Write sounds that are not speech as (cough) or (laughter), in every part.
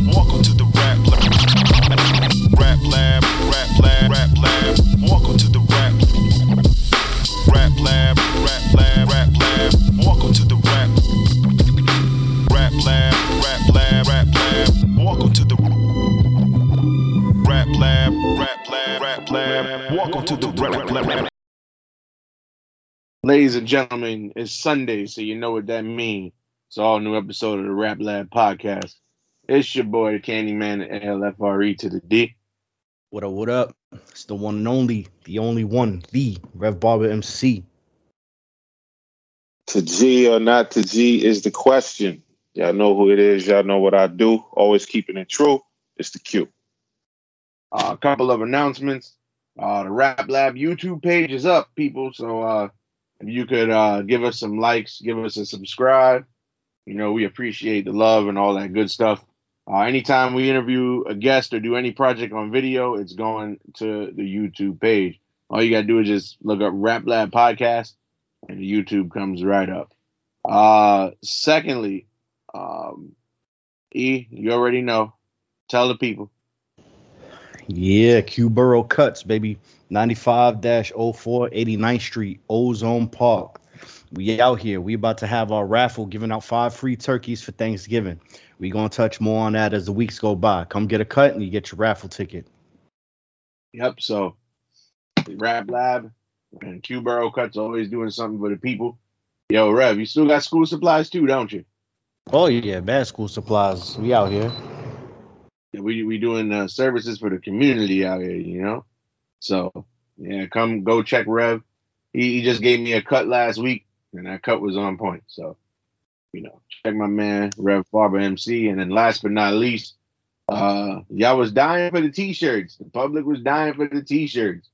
Welcome to the rap lab. Rap lab, rap lab, rap lab. Welcome to the rap. Rap lab, rap lab, rap lab. Welcome to the rap. Rap lab, rap lab, rap lab. Welcome to the rap lab, rap lab, rap lab. Welcome to the rap lab. Ladies and gentlemen, it's Sunday, so you know what that means. It's all new episode of the Rap Lab podcast. It's your boy, Candyman, the LFRE to the D. What up, what up? It's the one and only, the only one, the Rev Barber MC. To G or not to G is the question. Y'all know who it is. Y'all know what I do. Always keeping it true. It's the Q. Uh, a couple of announcements. Uh, the Rap Lab YouTube page is up, people. So uh, if you could uh, give us some likes, give us a subscribe. You know, we appreciate the love and all that good stuff. Uh, anytime we interview a guest or do any project on video, it's going to the YouTube page. All you gotta do is just look up Rap Lab Podcast, and YouTube comes right up. Uh, secondly, um, E, you already know. Tell the people. Yeah, Q Burrow Cuts, baby. 95 04 89th Street, Ozone Park. We out here. We about to have our raffle giving out five free turkeys for Thanksgiving. We gonna touch more on that as the weeks go by. Come get a cut and you get your raffle ticket. Yep. So, the Rap Lab and Q Burrow Cuts always doing something for the people. Yo, Rev, you still got school supplies too, don't you? Oh yeah, bad school supplies. We out here. Yeah, we we doing uh, services for the community out here, you know. So yeah, come go check Rev. He, he just gave me a cut last week, and that cut was on point. So you know, check my man Rev Barber MC. And then last but not least, uh, y'all was dying for the t-shirts. The public was dying for the t-shirts.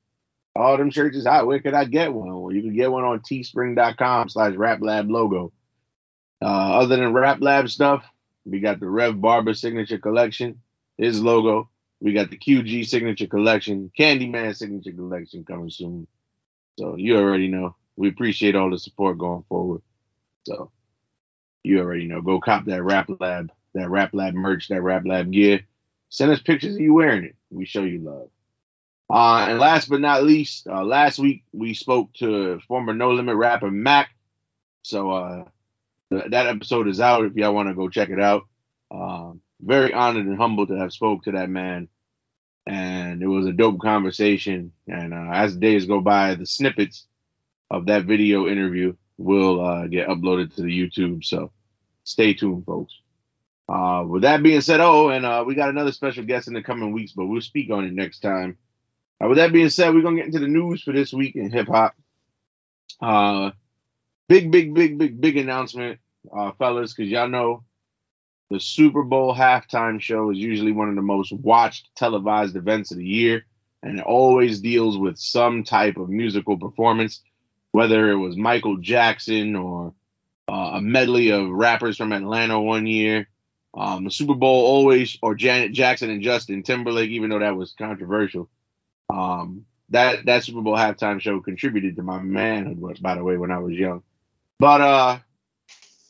All them shirts is out. Where could I get one? Well, you can get one on teespring.com slash rap lab logo. Uh, other than rap lab stuff, we got the Rev Barber signature collection, his logo. We got the QG signature collection, Candyman signature collection coming soon. So you already know. We appreciate all the support going forward. So you already know. Go cop that Rap Lab, that Rap Lab merch, that Rap Lab gear. Send us pictures of you wearing it. We show you love. Uh, and last but not least, uh, last week we spoke to former No Limit rapper Mac. So uh, th- that episode is out if y'all want to go check it out. Um, very honored and humbled to have spoke to that man. And it was a dope conversation. And uh, as days go by, the snippets of that video interview will uh, get uploaded to the YouTube. So stay tuned, folks. Uh, with that being said, oh, and uh, we got another special guest in the coming weeks, but we'll speak on it next time. Uh, with that being said, we're gonna get into the news for this week in hip hop. Uh, big, big, big, big, big announcement, uh, fellas, because y'all know the Super Bowl halftime show is usually one of the most watched televised events of the year, and it always deals with some type of musical performance, whether it was Michael Jackson or uh, a medley of rappers from Atlanta one year. Um, the Super Bowl always, or Janet Jackson and Justin Timberlake, even though that was controversial. Um, that that Super Bowl halftime show contributed to my manhood, by the way, when I was young. But uh,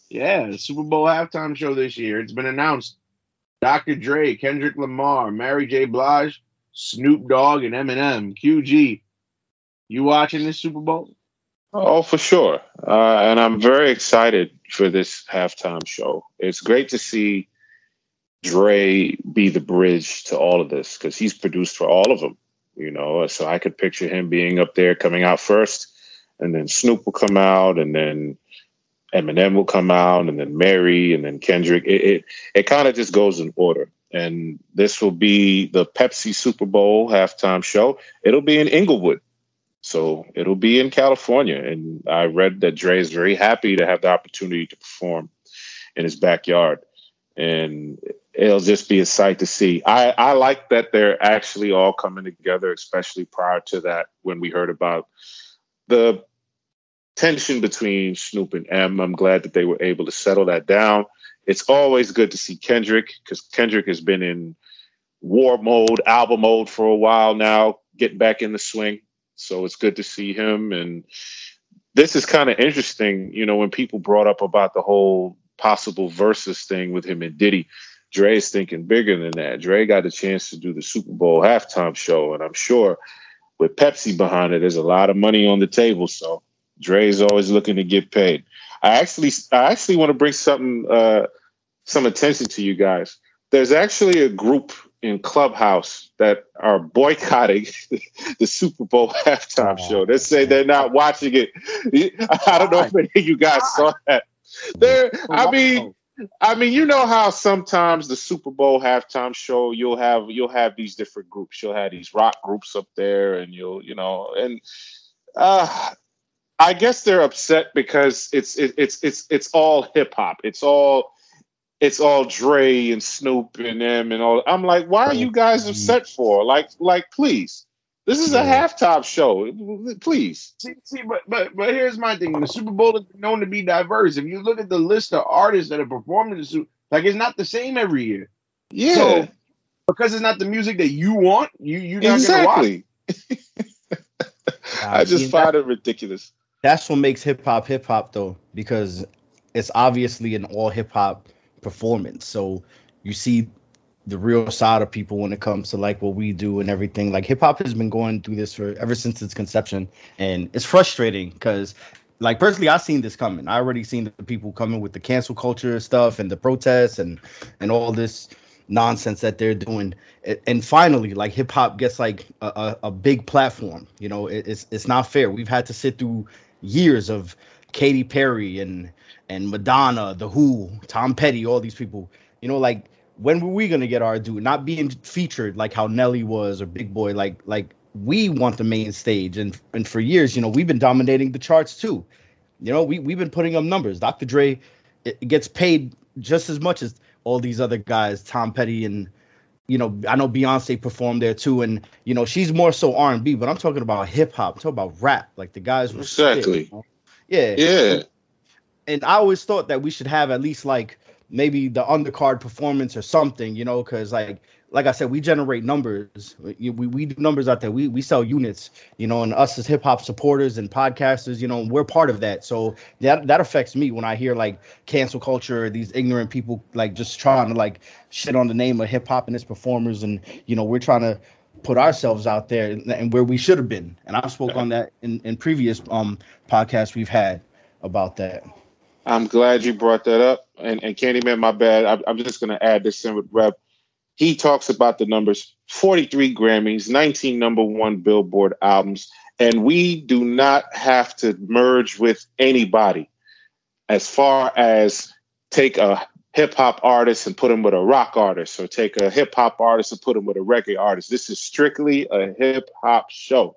yeah, Super Bowl halftime show this year. It's been announced. Dr. Dre, Kendrick Lamar, Mary J. Blige, Snoop Dogg, and Eminem. QG, you watching this Super Bowl? Oh, for sure. Uh, and I'm very excited for this halftime show. It's great to see Dre be the bridge to all of this because he's produced for all of them, you know. So I could picture him being up there coming out first, and then Snoop will come out, and then Eminem will come out, and then Mary, and then Kendrick. It it, it kind of just goes in order. And this will be the Pepsi Super Bowl halftime show. It'll be in Inglewood. So it'll be in California. And I read that Dre is very happy to have the opportunity to perform in his backyard. And it'll just be a sight to see. I, I like that they're actually all coming together, especially prior to that when we heard about the tension between Snoop and M. I'm glad that they were able to settle that down. It's always good to see Kendrick because Kendrick has been in war mode, album mode for a while now, getting back in the swing. So it's good to see him. And this is kind of interesting, you know, when people brought up about the whole possible versus thing with him and Diddy. Dre is thinking bigger than that. Dre got a chance to do the Super Bowl halftime show, and I'm sure with Pepsi behind it, there's a lot of money on the table. So Dre is always looking to get paid. I actually, I actually want to bring something, uh, some attention to you guys. There's actually a group in Clubhouse that are boycotting (laughs) the Super Bowl halftime Oh, show. They say they're not watching it. (laughs) I don't know if any of you guys saw that. There, I mean, I mean, you know how sometimes the Super Bowl halftime show you'll have you'll have these different groups. You'll have these rock groups up there, and you'll you know, and uh, I guess they're upset because it's it, it's it's it's all hip hop. It's all it's all Dre and Snoop and them and all. I'm like, why are you guys upset mm-hmm. for? Like, like, please, this is a Yeah. halftime show. Please. See, see, but but but here's my thing: the Super Bowl is known to be diverse. If you look at the list of artists that are performing in the Super, like it's not the same every year. Yeah, So, because it's not the music that you want, you you're not gonna watch. exactly. (laughs) I just See, find it ridiculous. that's what makes hip hop hip hop though, because it's obviously an all hip hop performance. So you see the real side of people when it comes to like what we do and everything. Like hip hop has been going through this for ever since its conception, and it's frustrating because. Like personally, I've seen this coming. I already seen the people coming with the cancel culture stuff and the protests and and all this nonsense that they're doing. And finally, like hip hop gets like a, a, big platform. You know, it, it's it's not fair. We've had to sit through years of Katy Perry and and Madonna, The Who, Tom Petty, all these people. You know, like when were we gonna get our due? Not being featured like how Nelly was or Big Boi. Like like we want the main stage, and and for years, you know, we've been dominating the charts too. You know, we we've been putting up numbers. Dr. Dre gets paid just as much as all these other guys, Tom Petty and you know, I know Beyonce performed there too, and you know, she's more so R and B, but I'm talking about hip hop. Talking about rap, like the guys spit, Exactly. you know? Yeah, Yeah, and I always thought that we should have at least like maybe the undercard performance or something, you know, because like like I said, we generate numbers. We, we, we do numbers out there. We we sell units, you know, and us as hip hop supporters and podcasters, you know, we're part of that. So that that affects me when I hear like cancel culture, these ignorant people like just trying to like shit on the name of hip hop and its performers, and you know, we're trying to put ourselves out there and, and where we should have been. And I've spoke on that in, in previous um podcasts we've had about that. I'm glad you brought that up. And, and Candyman, my bad. I, I'm just going to add this in with Rev. He talks about the numbers 43 Grammys, 19 number one Billboard albums, and we do not have to merge with anybody as far as take a hip hop artist and put him with a rock artist, or take a hip hop artist and put him with a reggae artist. This is strictly a hip hop show.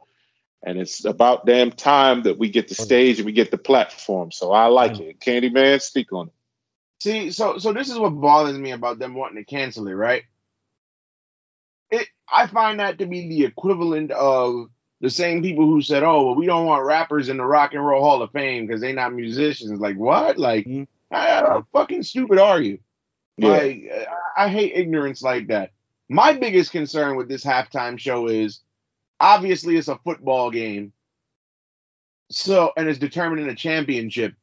And it's about damn time that we get the stage and we get the platform. So I like it. Candyman, speak on it. See, so so this is what bothers me about them wanting to cancel it, right? It I find that to be the equivalent of the same people who said, "Oh, well, we don't want rappers in the Rock and Roll Hall of Fame because they're not musicians." Like what? Like Mhm. how, how fucking stupid are you? Yeah. Like I I hate ignorance like that. My biggest concern with this halftime show is obviously it's a football game. So and it's determining a championship.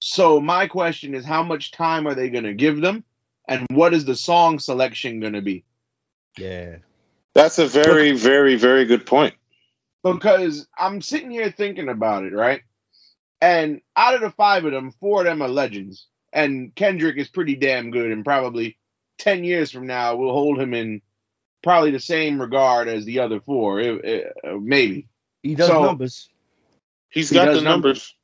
So my question is how much time are they going to give them and what is the song selection going to be? Yeah. That's a very, very, very good point. Because I'm sitting here thinking about it, right? And out of the five of them, four of them are legends. And Kendrick is pretty damn good and probably 10 years from now we'll hold him in probably the same regard as the other four, eh, eh, uh, maybe. He does So- numbers. He's He got the numbers.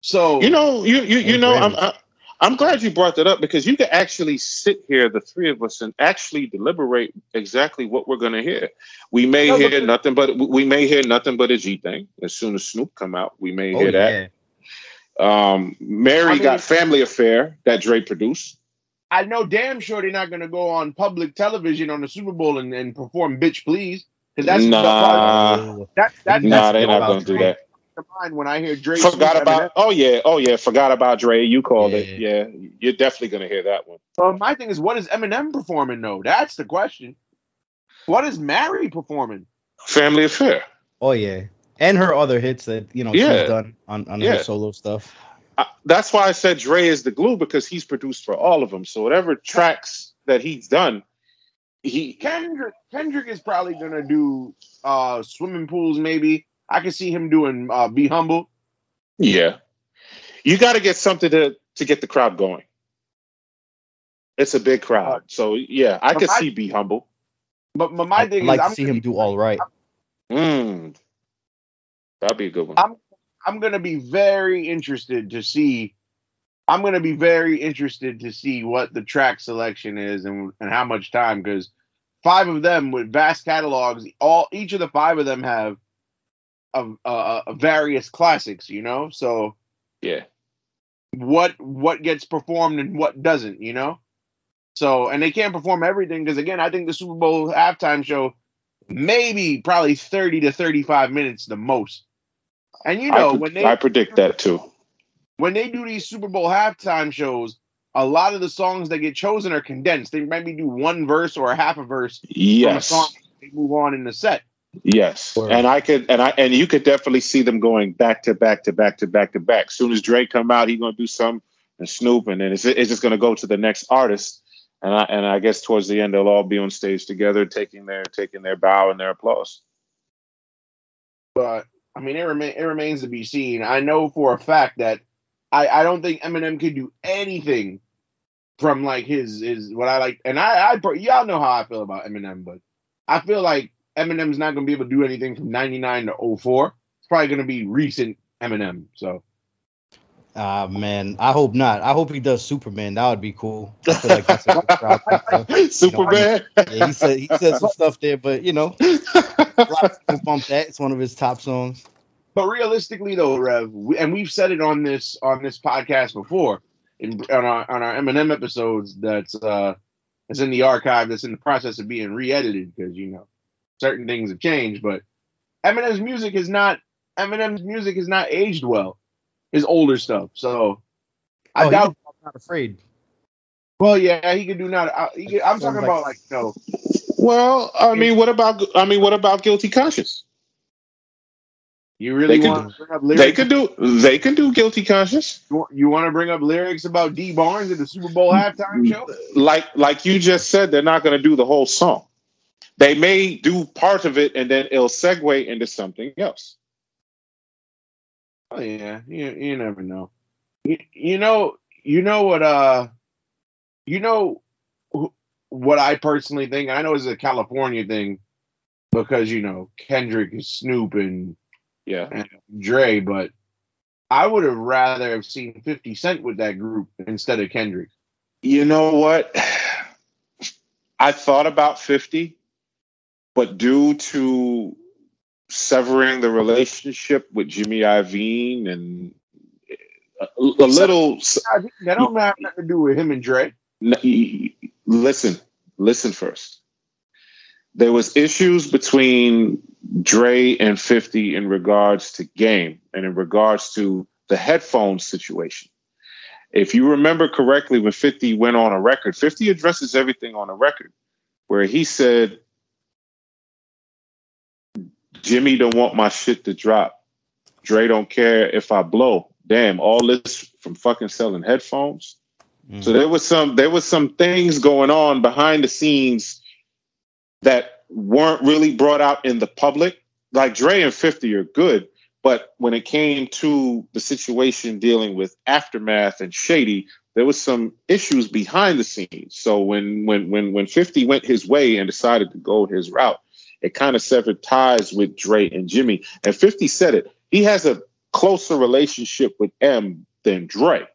So You know, you you you know, I'm Grammys. I, I'm glad you brought that up because you could actually sit here, the three of us, and actually deliberate exactly what we're going to hear. We may No, hear because- nothing but we may hear nothing but a G thing. As soon as Snoop come out, we may Oh hear that. yeah. Um, Mary I mean- got Family Affair that Dre produced. I know damn sure they're not going to go on public television on the Super Bowl and, and perform "Bitch Please" because that's Nah. Uh, that, that, Nah, that's they're what not going to do that. comes to mind when I hear Drake. Forgot Snoop, about. Oh yeah, oh yeah. Forgot about Dre. You called it. Yeah. Yeah, you're definitely going to hear that one. Well, my thing is, what is Eminem performing though? That's the question. What is Mary performing? Family Affair. oh yeah. And her other hits that you know Yeah. she's done on, on Yeah. her solo stuff. I, that's why I said Dre is the glue because he's produced for all of them. So whatever tracks that he's done, he Kendrick Kendrick is probably gonna do uh swimming pools maybe. I can see him doing uh Be Humble. yeah. You got to get something to to get the crowd going. It's a big crowd, so yeah, I could see be humble. But, but my I'd thing like is to I'm see gonna him do all right. Mm. That'd be a good one. I'm- I'm gonna be very interested to see. I'm gonna be very interested to see what the track selection is and and how much time because five of them with vast catalogs, all each of the five of them have of uh, uh, various classics, you know. So yeah. what what gets performed and what doesn't, you know. So and they can't perform everything because again, I think the Super Bowl halftime show maybe probably thirty to thirty five minutes the most. And you know I, when they I predict that too. when they do these Super Bowl halftime shows, a lot of the songs that get chosen are condensed. They maybe do one verse or a half a verse from a Yes. song. They move on in the set. Yes, Word. and I could, and I, and you could definitely see them going back to back to back to back to back. Soon as Drake come out, he gonna do some, and Snoop, and then it's, it's just gonna go to the next artist. And I, and I guess towards the end, they'll all be on stage together, taking their, taking their bow and their applause. But I mean, it it remains to be seen. I know for a fact that I I don't think Eminem could do anything from like his his what I like. And I I y'all know how I feel about Eminem, but I feel like Eminem's not gonna be able to do anything from '99 to 04. It's probably gonna be recent Eminem. So Ah man, I hope not. I hope he does Superman. That would be cool. I feel like that's a good crowd (laughs) pleaser. Superman. Yeah, he said he said some stuff there, but you know, a lot of people bump that. It's one of his top songs. But realistically, though, Rev, we, and we've said it on this on this podcast before, in on our on our Eminem episodes. That's uh, that's in the archive. That's in the process of being re-edited because you know certain things have changed. But Eminem's music is not Eminem's music is not aged well. His older stuff. So I Oh, doubt. he- I'm not afraid. Well, yeah, he could do not. I, he, I'm talking like- about like you know. Well, I mean, what about, I mean, what about guilty conscience? You really They could- want to bring up lyrics? They could do, they can do guilty conscience. You, you want to bring up lyrics about Dee Barnes at the Super Bowl halftime show? like like you just said, they're not going to do the whole song. They may do part of it and then it'll segue into something else. Oh yeah, you you never know. You, you know you know what uh you know what I personally think. I know it's a California thing because you know Kendrick is Snoop and, Yeah. and Dre, but I would have rather have seen 50 Cent with that group instead of Kendrick. You know what? (sighs) I thought about 50, but due to severing the relationship with Jimmy Iovine and a, a little that don't have nothing to do with him and Dre. Listen, listen first. There was issues between Dre and 50 in regards to game and in regards to the headphone situation. If you remember correctly, when 50 went on a record, 50 addresses everything on a record where he said, Jimmy don't want my shit to drop. Dre don't care if I blow. Damn, all this from fucking selling headphones. Mm. So there was some there was some things going on behind the scenes that weren't really brought out in the public. Like Dre and 50 are good, but when it came to the situation dealing with aftermath and shady, there was some issues behind the scenes. So when when when when 50 went his way and decided to go his route, it kind of severed ties with Dre and Jimmy. And 50 said it. He has a closer relationship with M than Dre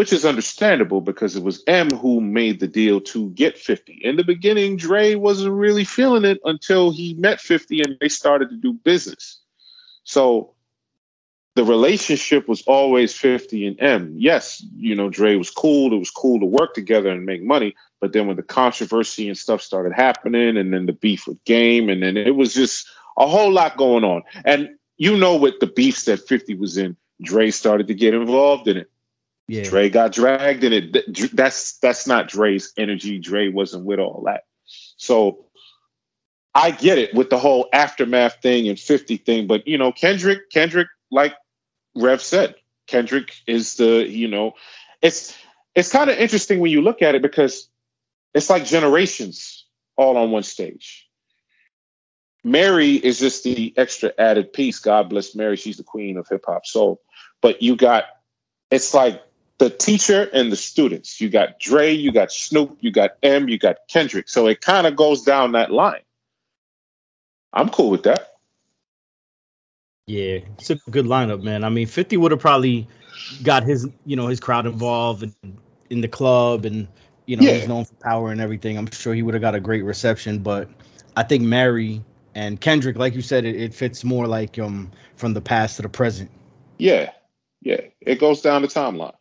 which is understandable because it was M who made the deal to get 50. In the beginning, Dre wasn't really feeling it until he met 50 and they started to do business. So the relationship was always 50 and M. Yes, you know, Dre was cool. It was cool to work together and make money. But then when the controversy and stuff started happening, and then the beef with Game, and then it was just a whole lot going on. And you know, with the beefs that 50 was in, Dre started to get involved in it. Yeah. Dre got dragged in it. That's that's not Dre's energy. Dre wasn't with all that. So I get it with the whole aftermath thing and 50 thing, but you know, Kendrick, Kendrick, like Rev said, Kendrick is the, you know, it's it's kind of interesting when you look at it because it's like generations all on one stage. Mary is just the extra added piece. God bless Mary. She's the queen of hip hop soul. But you got, it's like the teacher and the students. You got Dre, you got Snoop, you got M, you got Kendrick. So it kind of goes down that line. I'm cool with that. Yeah, it's a good lineup, man. I mean, 50 would have probably got his, you know, his crowd involved in, in the club and, you know, Yeah. he's known for power and everything. I'm sure he would have got a great reception, but I think Mary and Kendrick, like you said, it, it fits more like um from the past to the present. Yeah. Yeah. It goes down the timeline.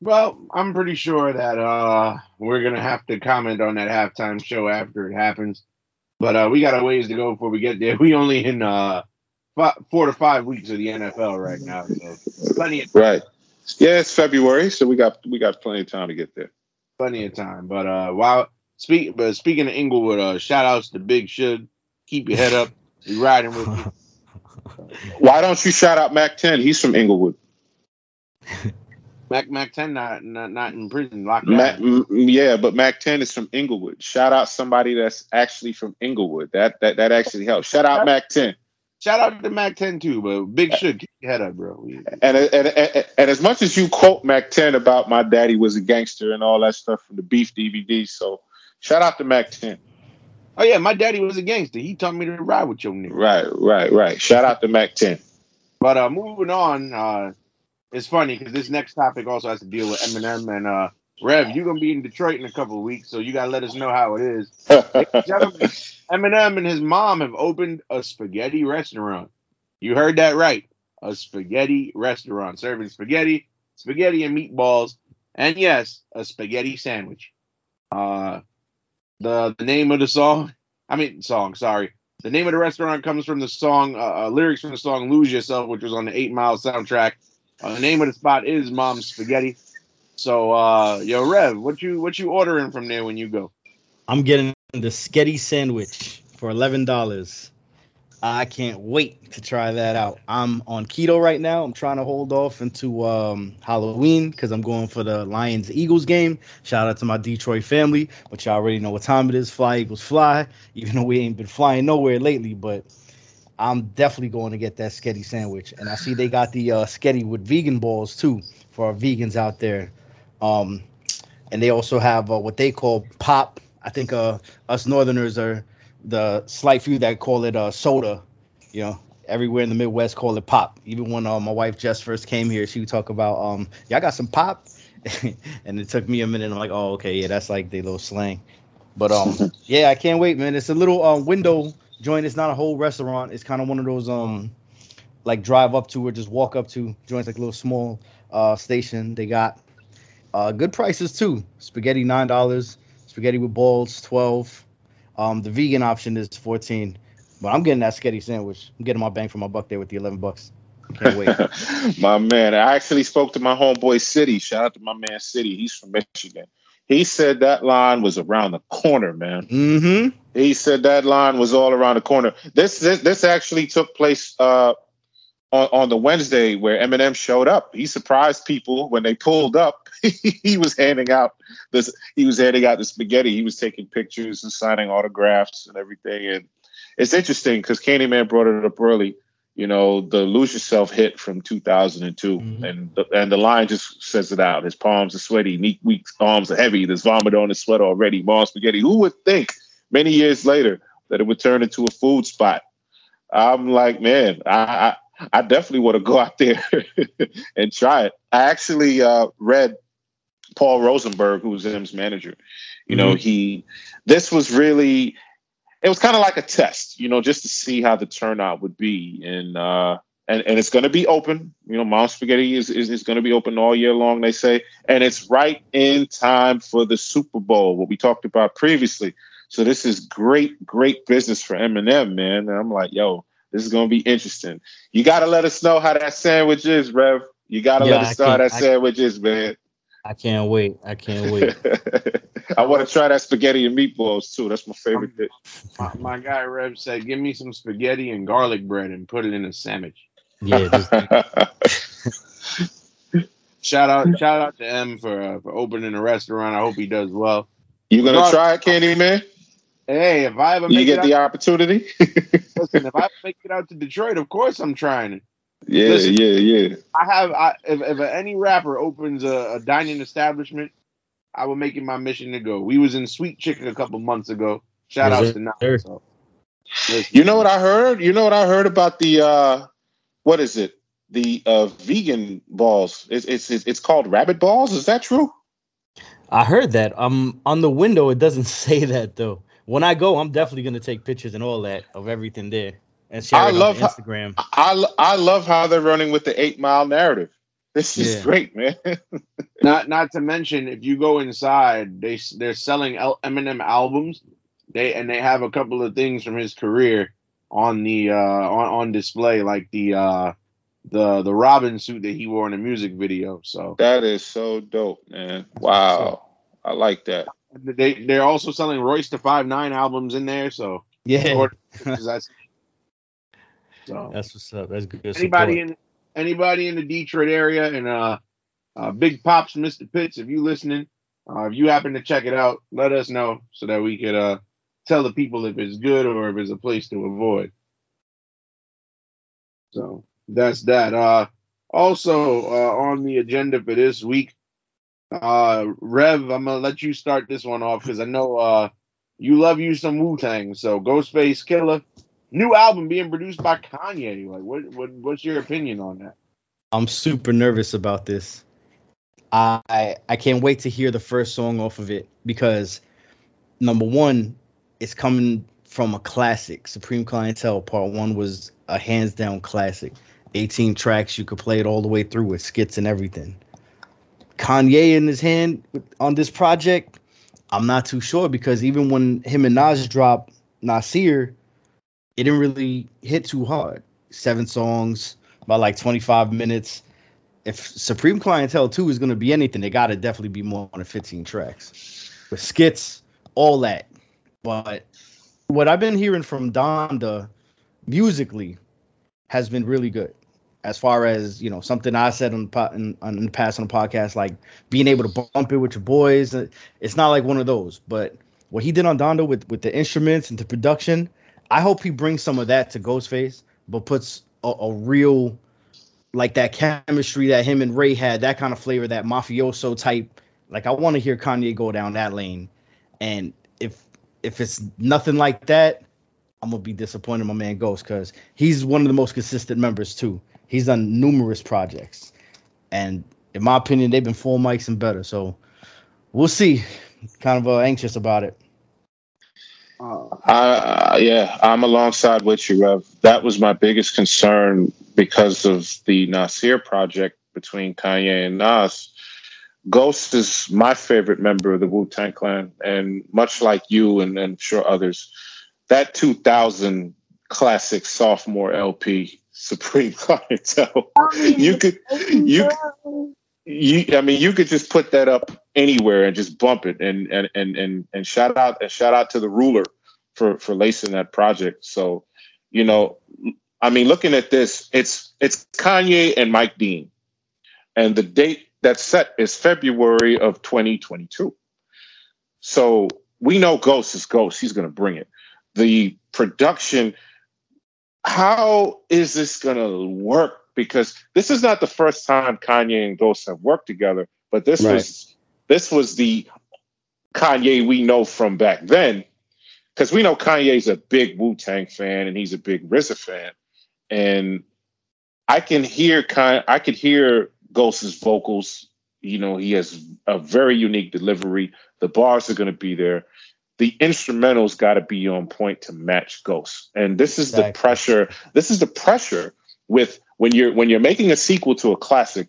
Well, I'm pretty sure that uh we're gonna have to comment on that halftime show after it happens. But uh we got a ways to go before we get there. (laughs) We only in uh fi- four to five weeks of the NFL right now, so plenty of Right. Yeah, it's February, so we got we got plenty of time to get there. plenty of time. But uh while speak but speaking of Inglewood, uh shout outs to Big Suge. Keep your head up. We riding with you. (laughs) Why don't you shout out Mack 10? He's from Inglewood. (laughs) Mac Mack 10 not not, not in prison, locked Mac, m- yeah, but Mack 10 is from Inglewood. Shout out somebody that's actually from Inglewood. That that that actually helps. Shout out Mack 10. Shout out to Mack 10 too, but Big Suge keep your head up, bro. And, and and and as much as you quote Mack 10 about my daddy was a gangster and all that stuff from the Beef DVD, so shout out to Mack 10. Oh yeah, my daddy was a gangster. He taught me to ride with your nigga. Right, right, right. Shout out to Mack 10. But uh, moving on, uh, it's funny because this next topic also has to deal with Eminem and uh, Rev. You're gonna be in Detroit in a couple of weeks, so you gotta let us know how it is. (laughs) Eminem and his mom have opened a spaghetti restaurant. You heard that right, a spaghetti restaurant serving spaghetti, spaghetti and meatballs, and yes, a spaghetti sandwich. Uh, the the name of the song, I mean song, sorry. The name of the restaurant comes from the song, uh, uh, lyrics from the song "Lose Yourself," which was on the Eight Mile soundtrack. Uh, the name of the spot is Mom's Spaghetti. So, uh, yo, Rev, what you what you ordering from there when you go? I'm getting the Sketty sandwich for eleven dollars. I can't wait to try that out. I'm on keto right now. I'm trying to hold off into um, Halloween because I'm going for the Lions Eagles game. Shout out to my Detroit family, but y'all already know what time it is. Fly Eagles fly. Even though we ain't been flying nowhere lately, but I'm definitely going to get that Sketty sandwich. And I see they got the uh, Sketty with vegan balls too for our vegans out there. Um, and they also have uh, what they call pop. I think uh, us Northerners are the slight few that call it uh, soda. You know, everywhere in the Midwest call it pop. Even when uh, my wife Jess first came here, she would talk about, um, y'all got some pop, (laughs) and it took me a minute. I'm like, oh, okay, yeah, that's like the little slang. But um, (laughs) yeah, I can't wait, man. It's a little um window joint. It's not a whole restaurant. It's kind of one of those um like drive up to or just walk up to joints, like a little small uh station. They got uh good prices too. Spaghetti nine dollars. Spaghetti with balls twelve. Um, the vegan option is fourteen. But I'm getting that sketty sandwich. I'm getting my bang for my buck there with the eleven bucks. Can't wait. (laughs) my man, I actually spoke to my homeboy City. Shout out to my man City. He's from Michigan. He said that line was around the corner, man. mm-hmm. He said that line was all around the corner. This this, this actually took place uh, on, on the Wednesday where Eminem showed up. He surprised people when they pulled up. (laughs) he was handing out this. He was handing out the spaghetti. He was taking pictures and signing autographs and everything. And it's interesting because Candyman brought it up early. You know, the "Lose Yourself" hit from 2002, Mhm. and the, and the line just says it out. His palms are sweaty, neat, weak arms are heavy. There's vomit on his sweat already. Mom spaghetti. Who would think many years later that it would turn into a food spot? I'm like, man, I I, I definitely want to go out there (laughs) and try it. I actually uh, read Paul Rosenberg, who's M's manager. You know, he this was really it was kind of like a test, you know, just to see how the turnout would be. And uh and, and it's gonna be open. You know, Mom Spaghetti is, is, is gonna be open all year long, they say. And it's right in time for the Super Bowl, what we talked about previously. So this is great, great business for Eminem, man. And I'm like, yo, this is gonna be interesting. You gotta let us know how that sandwich is, Rev. You gotta Yeah, let us know how that I- sandwich is, man. I can't wait. I can't wait. (laughs) I want to try that spaghetti and meatballs too. That's my favorite dish. My, my guy Rev said, "Give me some spaghetti and garlic bread and put it in a sandwich." Yeah, just, (laughs) (laughs) Shout out, shout out to M for uh, for opening a restaurant. I hope he does well. you gonna Rock- try it, Candy Man? Hey, if I ever You get it the out, opportunity? Listen, if I ever make it out to Detroit, of course I'm trying it. yeah, Listen. yeah, yeah. I have, I, if, if any rapper opens a, a dining establishment, I will make it my mission to go. We was in Sweet Chicken a couple months ago. Shout Yes, out to now. Sir. So. You know what I heard? You know what I heard about the uh what is it? The uh vegan balls. It's it's it's, it's called rabbit balls. Is that true? I heard that. Um, on the window it doesn't (laughs) say that though. When I go, I'm definitely gonna take pictures and all that of everything there and share I it love on how- Instagram. I I love how they're running with the 8 mile narrative. This is Yeah. great, man. (laughs) Not not to mention, if you go inside, they they're selling L- Eminem albums. They and they have a couple of things from his career on the uh on, on display, like the uh the the Robin suit that he wore in a music video. So that is so dope, man. Wow. I like that. They they're also selling Royce the Five Nine albums in there. So Yeah, that's so that's what's up. That's good. anybody support. in anybody in the Detroit area and uh, uh Big Pops, Mr. Pitts, if you listening, uh, if you happen to check it out, let us know so that we could uh tell the people if it's good or if it's a place to avoid. So that's that. Uh also uh on the agenda for this week, uh Rev, I'm gonna let you start this one off because I know uh you love you some Wu Tang. So Ghostface Killah, new album being produced by Kanye. Like what what what's your opinion on that? I'm super nervous about this. I I can't wait to hear the first song off of it because number one, it's coming from a classic. Supreme Clientele Part One was a hands down classic. 18 tracks, you could play it all the way through with skits and everything. Kanye in his hand on this project, I'm not too sure because even when him and Nas dropped Nasir, it didn't really hit too hard. Seven songs, about like 25 minutes. If Supreme Clientele 2 is going to be anything, they got to definitely be more than 15 tracks with skits, all that. But what I've been hearing from Donda musically has been really good. As far as you know, something I said on the, in, on the past on the podcast, like being able to bump it with your boys, uh, it's not like one of those. But what he did on Donda with with the instruments and the production, I hope he brings some of that to Ghostface, but puts a, a real like that chemistry that him and Rae had, that kind of flavor, that mafioso type. Like I want to hear Kanye go down that lane, and if if it's nothing like that, I'm gonna be disappointed in my man Ghost because he's one of the most consistent members too. He's done numerous projects, and in my opinion, they've been full mics and better. So we'll see. Kind of uh, anxious about it. Uh, Uh, yeah, I'm alongside with you, Rev. That was my biggest concern because of the Nasir project between Kanye and Nas. Ghost is my favorite member of the Wu Tang Clan, and much like you and, and sure others, that 2000 classic sophomore LP, Supreme (laughs) Clientele, you could you you I mean you could just put that up anywhere and just bump it and and and and, and shout out and shout out to the ruler for for lacing that project. So, you know, I mean looking at this, it's it's Kanye and Mike Dean. And the date that's set is February of 2022. So we know Ghost is Ghost. He's gonna bring it. The production, how is this gonna work? Because this is not the first time Kanye and Ghost have worked together, but this Right. was this was the Kanye we know from back then. Because we know Kanye's a big Wu Tang fan and he's a big RZA fan, and I can hear Kanye, I could hear Ghost's vocals. You know, he has a very unique delivery. The bars are going to be there. The instrumentals got to be on point to match Ghost. And this is the pressure. This is the pressure with when you're when you're making a sequel to a classic,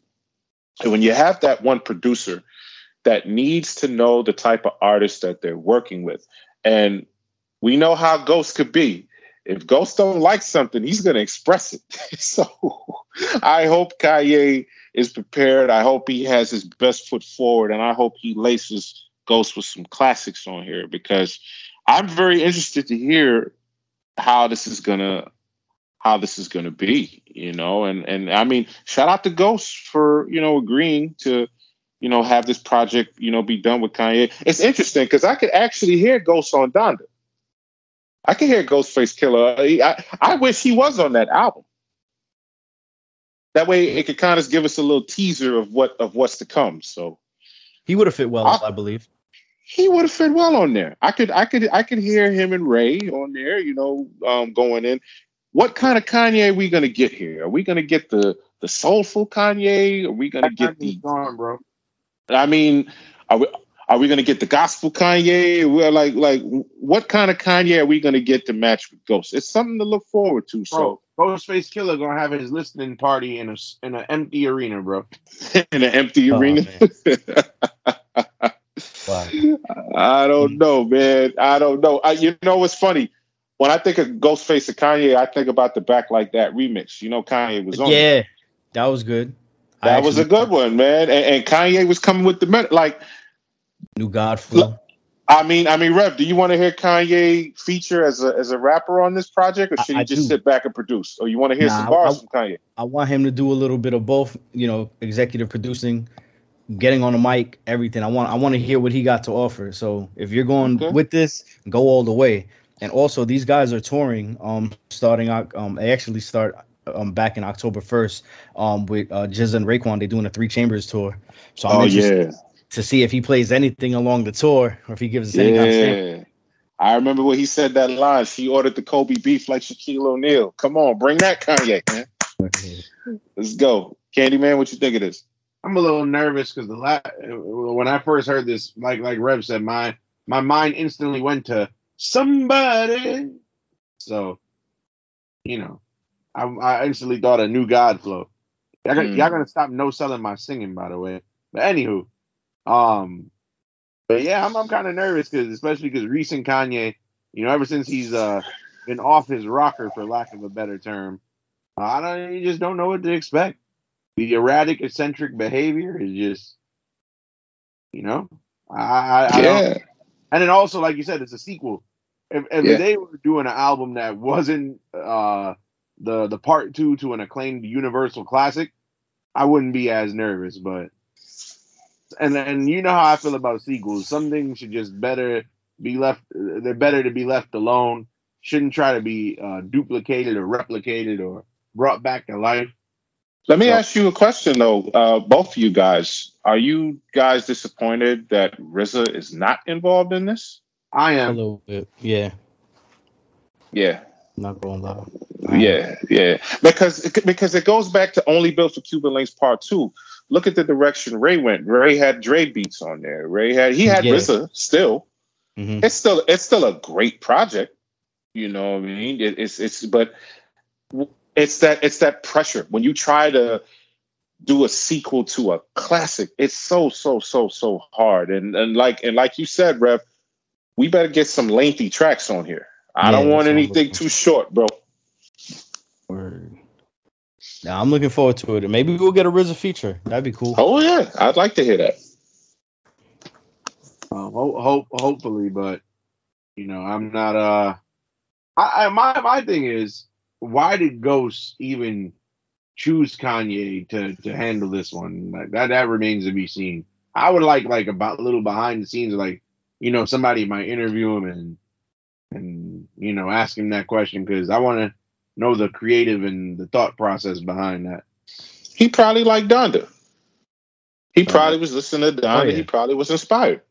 and when you have that one producer that needs to know the type of artist that they're working with. And we know how Ghost could be. If Ghost don't like something, he's going to express it. (laughs) so I hope Kanye is prepared. I hope he has his best foot forward, and I hope he laces Ghost with some classics on here because I'm very interested to hear how this is going to how this is going to be, you know. And and I mean, shout out to Ghost for you know agreeing to you know have this project you know be done with Kanye. It's interesting because I could actually hear Ghost on Donda. I could hear Ghostface Killah. I, I wish he was on that album. That way, it could kind of give us a little teaser of what of what's to come. So He would have fit well, I- I believe. He would have fit well on there. I could, I could, I could hear him and Rae on there. You know, um, going in. What kind of Kanye are we gonna get here? Are we gonna get the the soulful Kanye? Are we gonna get Kanye's the? gone, bro. I mean, are we are we gonna get the gospel Kanye? We're like, like, what kind of Kanye are we gonna get to match with Ghost? It's something to look forward to. So Bro, Ghostface Killah gonna have his listening party in a s- in an empty arena, bro. (laughs) in an empty Oh, arena. (laughs) Wow. I don't know, man. I don't know. I, you know what's funny? When I think of Ghostface and Kanye, I think about the Back Like That remix. You know, Kanye was on. Yeah, that was good. I that was a good one, man. And, and Kanye was coming with the men- like. New God flow. I mean, I mean, Rev, do you want to hear Kanye feature as a as a rapper on this project, or should I- he just do. sit back and produce, or you want to hear Nah, some bars I- from Kanye? I want him to do a little bit of both. You know, executive producing, getting on the mic, everything. I want I want to hear what he got to offer. So if you're going Okay. with this, go all the way. And also, these guys are touring. Um, starting out. Um, they actually start. Um, back in October 1st, um, with uh, GZA and Raekwon, they're doing a Three Chambers tour. So I'm Oh interested yeah, to see if he plays anything along the tour or if he gives us any yeah. I remember when he said that line. She ordered the Kobe beef like Shaquille O'Neal. Come on, bring that Kanye, man. Let's go, Candyman. What you think of this? I'm a little nervous because the la- when I first heard this, like like Rev said, my my mind instantly went to somebody. So, you know, I, I instantly thought a new God flow. Y'all, Mm. y'all gonna stop no selling my singing, by the way. But anywho, um, but yeah, I'm I'm kind of nervous because especially because recent Kanye, you know, ever since he's uh been off his rocker for lack of a better term, I don't you just don't know what to expect the erratic, eccentric behavior is just, you know, I, I, I don't, and then also like you said, it's a sequel. If, if Yeah. they were doing an album that wasn't uh, the the part two to an acclaimed Universal classic, I wouldn't be as nervous. But and and you know how I feel about sequels. Some things should just better be left. They're better to be left alone. Shouldn't try to be uh, duplicated or replicated or brought back to life. Let me So- ask you a question though. Uh, both of you guys, are you guys disappointed that RZA is not involved in this? I am. A little bit, yeah. Yeah, Not going lie. yeah, yeah. Because because it goes back to only built for Cuban Linx Part Two. Look at the direction Rae went. Rae had Dre beats on there. Rae had he had Yeah. RZA still. hmm It's still it's still a great project. You know what I mean? It, it's it's but it's that it's that pressure when you try to do a sequel to a classic. It's so so so so hard. And and like and like you said, Rev, we better get some lengthy tracks on here. I Yeah, don't want that's what I'm anything too short, bro. Word. Now I'm looking forward to it. And maybe we'll get a RZA feature. That'd be cool. Oh yeah, I'd like to hear that. Um, ho- hope hopefully, but you know, I'm not. Uh, I, I my my thing is, why did Ghost even choose Kanye to to handle this one? Like that that remains to be seen. I would like like about a little behind the scenes, like you know, somebody might interview him and and you know ask him that question because I want to know the creative and the thought process behind that. He probably liked Donda. He Oh, probably was listening to Donda. Oh, yeah. He probably was inspired.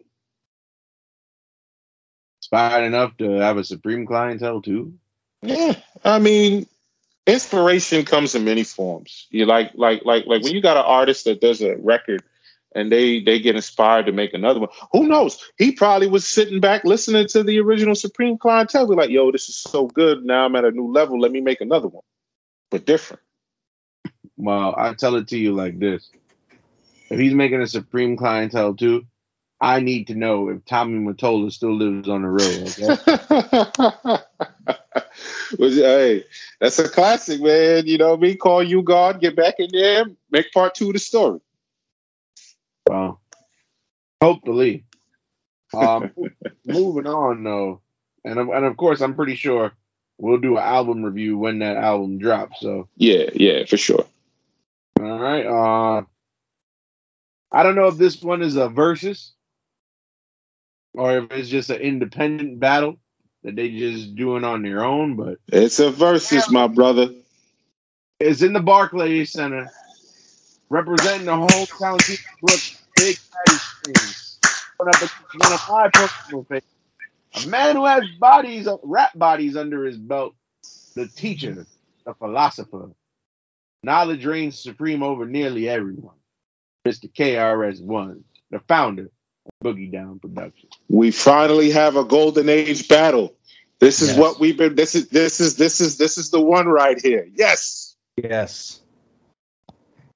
Inspired enough to have a supreme clientele too. Yeah, I mean, inspiration comes in many forms. You like, like, like, like when you got an artist that does a record, and they they get inspired to make another one. Who knows? He probably was sitting back listening to the original Supreme Clientele. Be like, yo, this is so good. Now I'm at a new level. Let me make another one, but different. Well, I tell it to you like this: if he's making a supreme clientele too, I need to know if Tommy Mottola still lives on the road. Okay, (laughs) (laughs) Was- hey, that's a classic, man. You know me. Call you God. Get back in there. Make part two of the story. well, hopefully. Um, (laughs) moving on though, and and of course, I'm pretty sure we'll do an album review when that album drops. So Yeah, yeah, for sure. all right. Uh, I don't know if this one is a versus or if it's just an independent battle that they just doing on their own, but It's a versus, my brother. it's in the Barclays Center, representing the hometown team of Brooklyn, Big Daddy Springs. Going up against one of my personal favorites, a man who has bodies, rap bodies under his belt, the teacher, the philosopher. Knowledge reigns supreme over nearly everyone. Mr. KRS-One, the founder of Boogie Down production. We finally have a golden age battle. This is Yes. what we've been this is this is this is this is the one right here. Yes. Yes.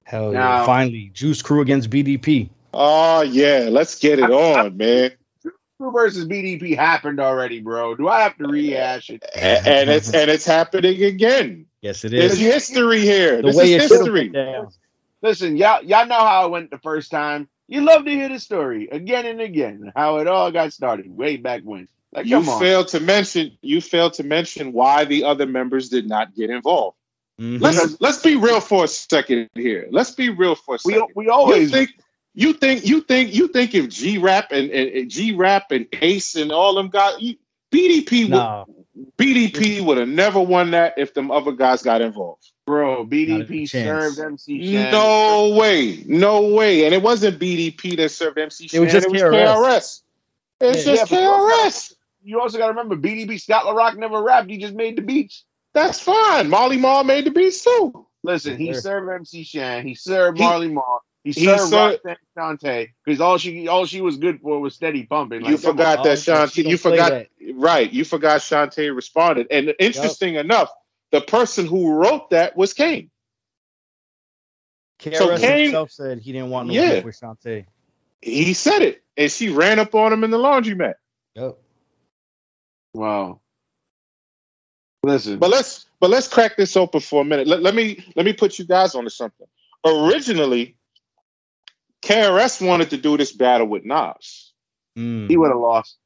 Hell yeah. Finally, Juice Crew against BDP. Oh yeah, let's get it on, (laughs) man. Juice Crew versus BDP happened already, bro. Do I have to rehash it? A- And it's and it's happening again. Yes, it is. There's history here. The This way is it should have history. went. Listen, y'all, y'all know how it went the first time. You love to hear the story again and again, how it all got started way back when. Like, You come on. failed to mention you failed to mention why the other members did not get involved. Mhm. Let's let's be real for a second here. Let's be real for a second. we you always think you think you think you think if G Rap and, and G Rap and Ace and all them guys, you, BDP would BDP would have never won that if them other guys got involved. Bro, BDP served MC Shan. No way, no way. And it wasn't BDP that served MC It was Shan, just it was KRS. KRS. It's Yeah. just Yeah, KRS. You also got to remember, BDP Scott LaRock never rapped. He just made the beats. That's fine. Marley Marl made the beats too. Listen, he served MC Shan. He served He- Marley Marl. He he served served- Roxanne Shante because all she all she was good for was steady pumping. you Like, come forgot on. that Shante. You forgot that. right. You forgot Shante responded. And interesting enough, the person who wrote that was Kane. KRS So Kane- himself said he didn't want no Yeah. beef with Shante. He said it, and she ran up on him in the laundromat. Yep. Wow. Listen, But let's but let's crack this open for a minute. Let, let me let me put you guys onto something. Originally, KRS wanted to do this battle with Nas. Mm. he would have lost.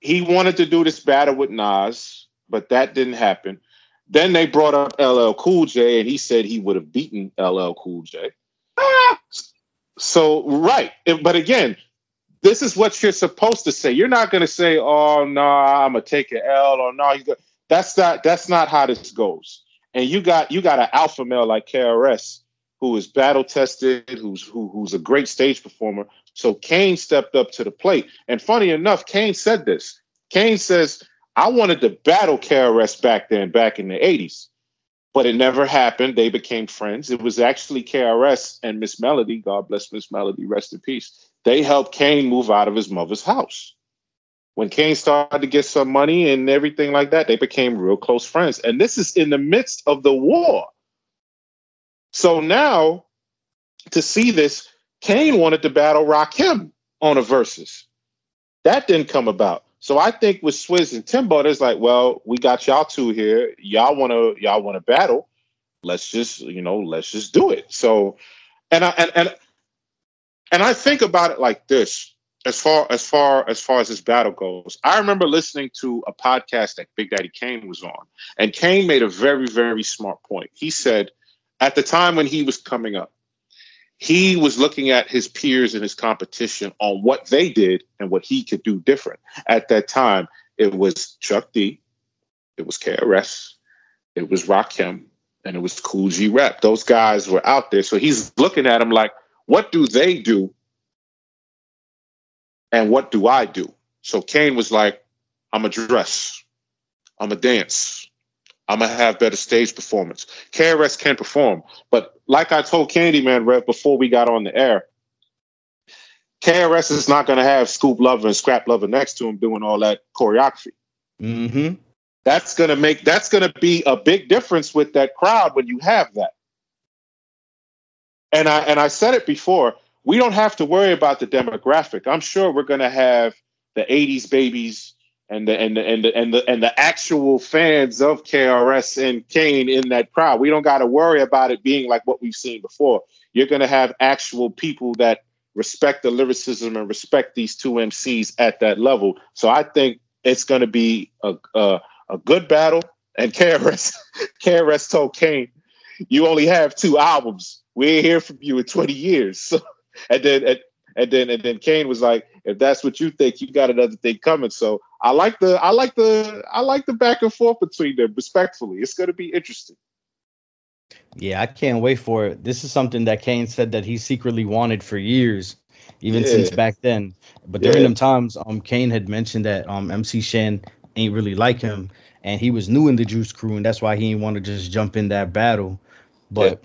He wanted to do this battle with Nas, but that didn't happen. Then they brought up LL Cool J, and he said he would have beaten LL Cool J. Ah! So right, but again, this is what you're supposed to say. You're not going to say, "Oh no, I'm gonna take an L," or "No, go." That's not that's not how this goes. And you got you got an alpha male like KRS who is battle tested, who's who, who's a great stage performer. So Kane stepped up to the plate. And funny enough, Kane said this. Kane says, "I wanted to battle KRS back then, back in the '80s." but it never happened. They became friends. It was actually KRS and Miss Melodie, God bless Miss Melodie, rest in peace. They helped Kane move out of his mother's house. When Kane started to get some money and everything like that, they became real close friends. And this is in the midst of the war. So now, to see this, Kane wanted to battle Rakim on a versus. That didn't come about. So I think with Swizz and Timbo, there's like, well, we got y'all two here. Y'all wanna y'all wanna battle. Let's just, you know, let's just do it. So and I and and and I think about it like this as far as far as far as this battle goes. I remember listening to a podcast that Big Daddy Kane was on, and Kane made a very, very smart point. He said at the time when he was coming up, he was looking at his peers and his competition on what they did and what he could do different. At that time, it was Chuck D, it was KRS, it was Rakim, and it was Kool G Rap. Those guys were out there. So he's looking at them like, what do they do? And what do I do? So Kane was like, I'm a dress, I'm a dance, I'm gonna have better stage performance. KRS can perform, but like I told Candyman Rev before we got on the air, KRS is not gonna have Scoob Lover and Scrap Lover next to him doing all that choreography. Mm-hmm. That's gonna make that's gonna be a big difference with that crowd when you have that. And I and I said it before, we don't have to worry about the demographic. I'm sure we're gonna have the 80s babies and the and the and the and the, and the actual fans of KRS and Kane in that crowd. We don't got to worry about it being like what we've seen before. You're going to have actual people that respect the lyricism and respect these two MCs at that level. So I think it's going to be a, a a good battle. And KRS, (laughs) KRS told Kane, "You only have two albums. We ain't hear from you in 20 years." (laughs) So, and then and, and then and then Kane was like, "If that's what you think, you got another thing coming." So I like the I like the I like the back and forth between them. Respectfully, it's going to be interesting. Yeah, I can't wait for it. This is something that Kane said that he secretly wanted for years, even Yeah. since back then. But during Yeah. them times, um, Kane had mentioned that um MC Shan ain't really like him, and he was new in the Juice Crew, and that's why he didn't want to just jump in that battle. But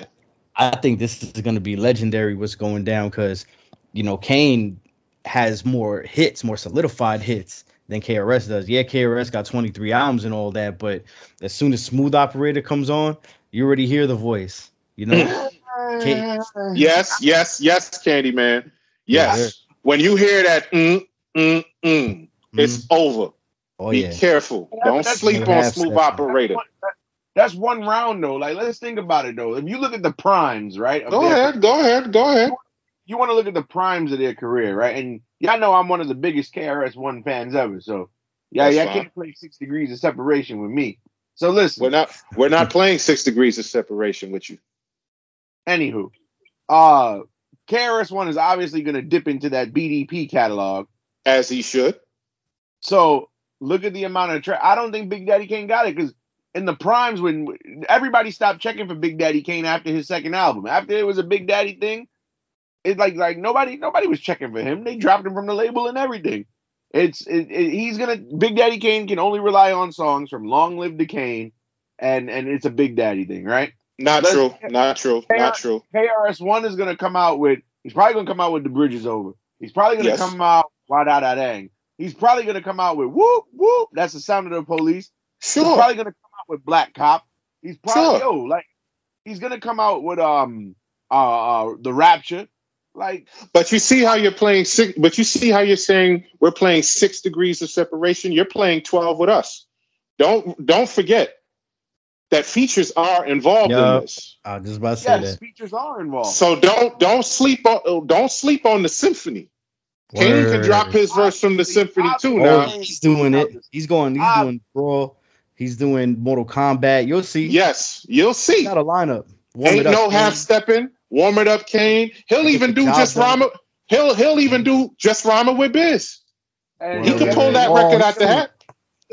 I think this is going to be legendary. What's going down? Because you know Kane has more hits, more solidified hits than KRS does. Yeah, KRS got 23 albums and all that, but as soon as Smooth Operator comes on, you already hear the voice. You know, (laughs) Kane- yes, yes, yes, Candyman. Yes. Yeah. when you hear that, mm, mm, mm, it's over. oh Be yeah, careful. Yeah, Don't that's- sleep on Smooth to. Operator. That's one round though. Like let's think about it though. If you look at the primes, right? Go their- ahead, go ahead, go ahead. You want to look at the primes of their career, right? And y'all know I'm one of the biggest KRS One fans ever. So yeah, I fine. can't play six degrees of separation with me. So listen, We're not we're not playing six degrees of separation with you. anywho, uh, KRS One is obviously going to dip into that BDP catalog. As he should. So look at the amount of track. I don't think Big Daddy Kane got it because in the primes when everybody stopped checking for Big Daddy Kane after his second album, after it was a Big Daddy thing, it's like like nobody nobody was checking for him. They dropped him from the label and everything. It's it, it- he's gonna Big Daddy Kane can only rely on songs from Long Live the Kane, and and it's a Big Daddy thing, right? Not Let's- true. Not true. Not true. KRS One is gonna come out with. He's probably gonna come out with the bridges over. He's probably gonna Yes. come out wah da da dang. He's probably gonna come out with whoop whoop. That's the sound of the police. Sure. He's probably gonna come out with Black Cop. He's probably Sure. yo like he's gonna come out with um uh, uh the Rapture. Like But you see how you're playing six but you see how you're saying we're playing six degrees of separation. You're playing 12 with us. Don't don't forget that features are involved Yup. in this. I was just about to say yes, that. features are involved. So don't don't sleep on don't sleep on the symphony. Kane can drop his verse from the symphony too Oh, now. he's doing it. He's going. He's Ah. doing Brawl. He's doing Mortal Combat. You'll see. Yes, you'll see. Got a lineup. Warm Ain't up, no half stepping. Warm it up, Kane. He'll even do just done. Rama. He'll he'll even do just Rama with Biz. And He can pull that record out the hat.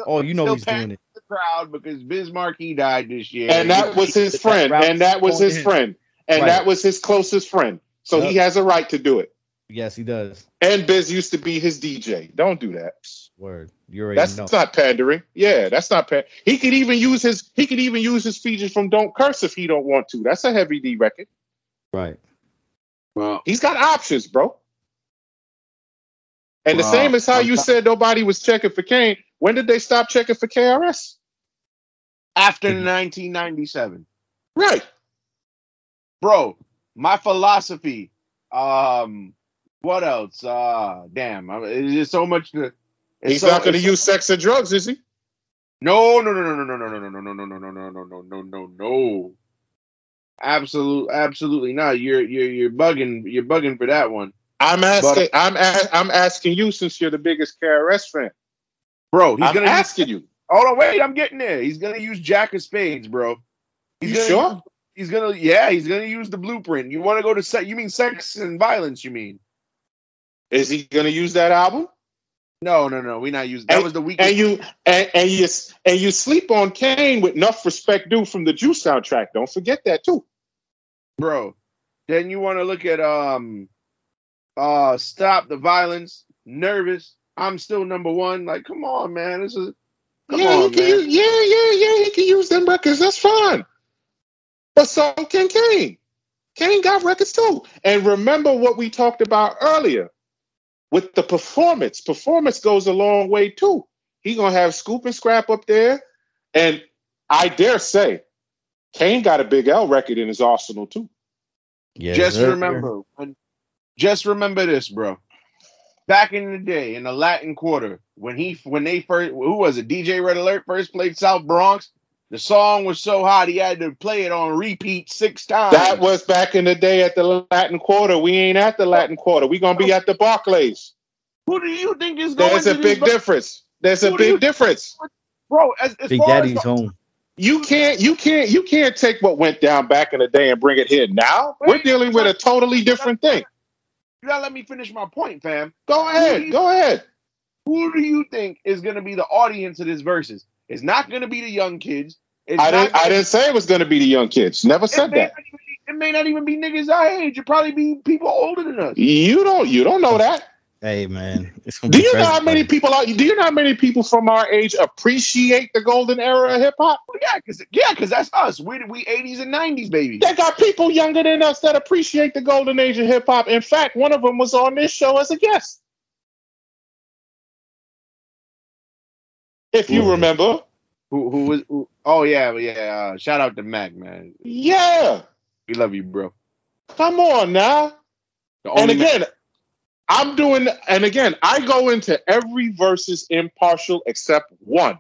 Oh, you know Still he's packed. doing it. the crowd because Biz Markie he died this year. And that was his friend. And that was his his- friend. And Right. that was his closest friend. So he has a right to do it. Yes, he does. And Biz used to be his DJ. Don't do that. Word. You already That's know. not pandering. Yeah, that's not pan. He could even use his he could even use his features from Don't Curse if he don't want to. That's a heavy D record. Right. well, He's got options, bro. And the same as how you I'm- said nobody was checking for Kane. When did they stop checking for KRS? after Mhm. 1997. Right. bro my philosophy um what else uh damn I- it's just so much to it's He's so- not going to use sex or drugs, is he? no no no no no no no no no no no no no no no no no no no absolute absolutely not you're you're you're bugging you're bugging for that one I'm asking. I'm a- I'm asking you since you're the biggest KRS fan. bro he's I'm gonna asking you. hold on wait i'm getting there he's gonna use jack of spades bro he's You gonna sure? he's gonna yeah he's gonna use the blueprint you want to go to se- you mean sex and violence you mean Is he going to use that album? No no no we not using that And- was the weekend And you and, and you and you sleep on Kane with enough respect due from the Juice soundtrack. Don't forget that too. bro. Then you want to look at um uh stop the violence, nervous. I'm still number one. Like, come on, man. This is yeah, on, he can use, yeah, yeah, yeah. He can use them records. That's fine. But so can Kane. Kane got records too. And remember what we talked about earlier with the performance. Performance goes a long way too. He gonna have Scoob and Scrap up there, and I dare say, Kane got a Big L record in his arsenal too. Yeah. just sir. remember when just remember this, bro. Back in the day, in the Latin Quarter, when he when they first who was it? DJ Red Alert first played South Bronx. The song was so hot he had to play it on repeat six times. That was back in the day at the Latin Quarter. We ain't at the Latin Quarter. We gonna be at the Barclays. who do you think is going There's to a big bar- difference. There's a Who do you- big difference. bro? As, as Big far Daddy's as, home. You can't, you can't, you can't take what went down back in the day and bring it here now. We're dealing with a totally different thing. You gotta let me finish my point, fam. Go ahead, go ahead. Who do you think is gonna be the audience of this verses? It's not gonna be the young kids. It's I didn't, I didn't say it was going to be the young kids. Never said may that. even be- It may not even be niggas our age. It probably be people older than us. You don't, you don't know that. Hey man, it's Do you for know how many people are? Do you know how many people from our age appreciate the golden era of hip hop? Well, yeah, cause yeah, cause that's us. We we 80s and 90s baby. They got people younger than us that appreciate the golden age of hip hop. In fact, one of them was on this show as a guest. If you Who? remember, Who who was? Who, oh yeah, yeah. Uh, shout out to Mac, man. yeah. We love you, bro. Come on now. And man- again, I'm doing, and again, I go into every versus impartial except one.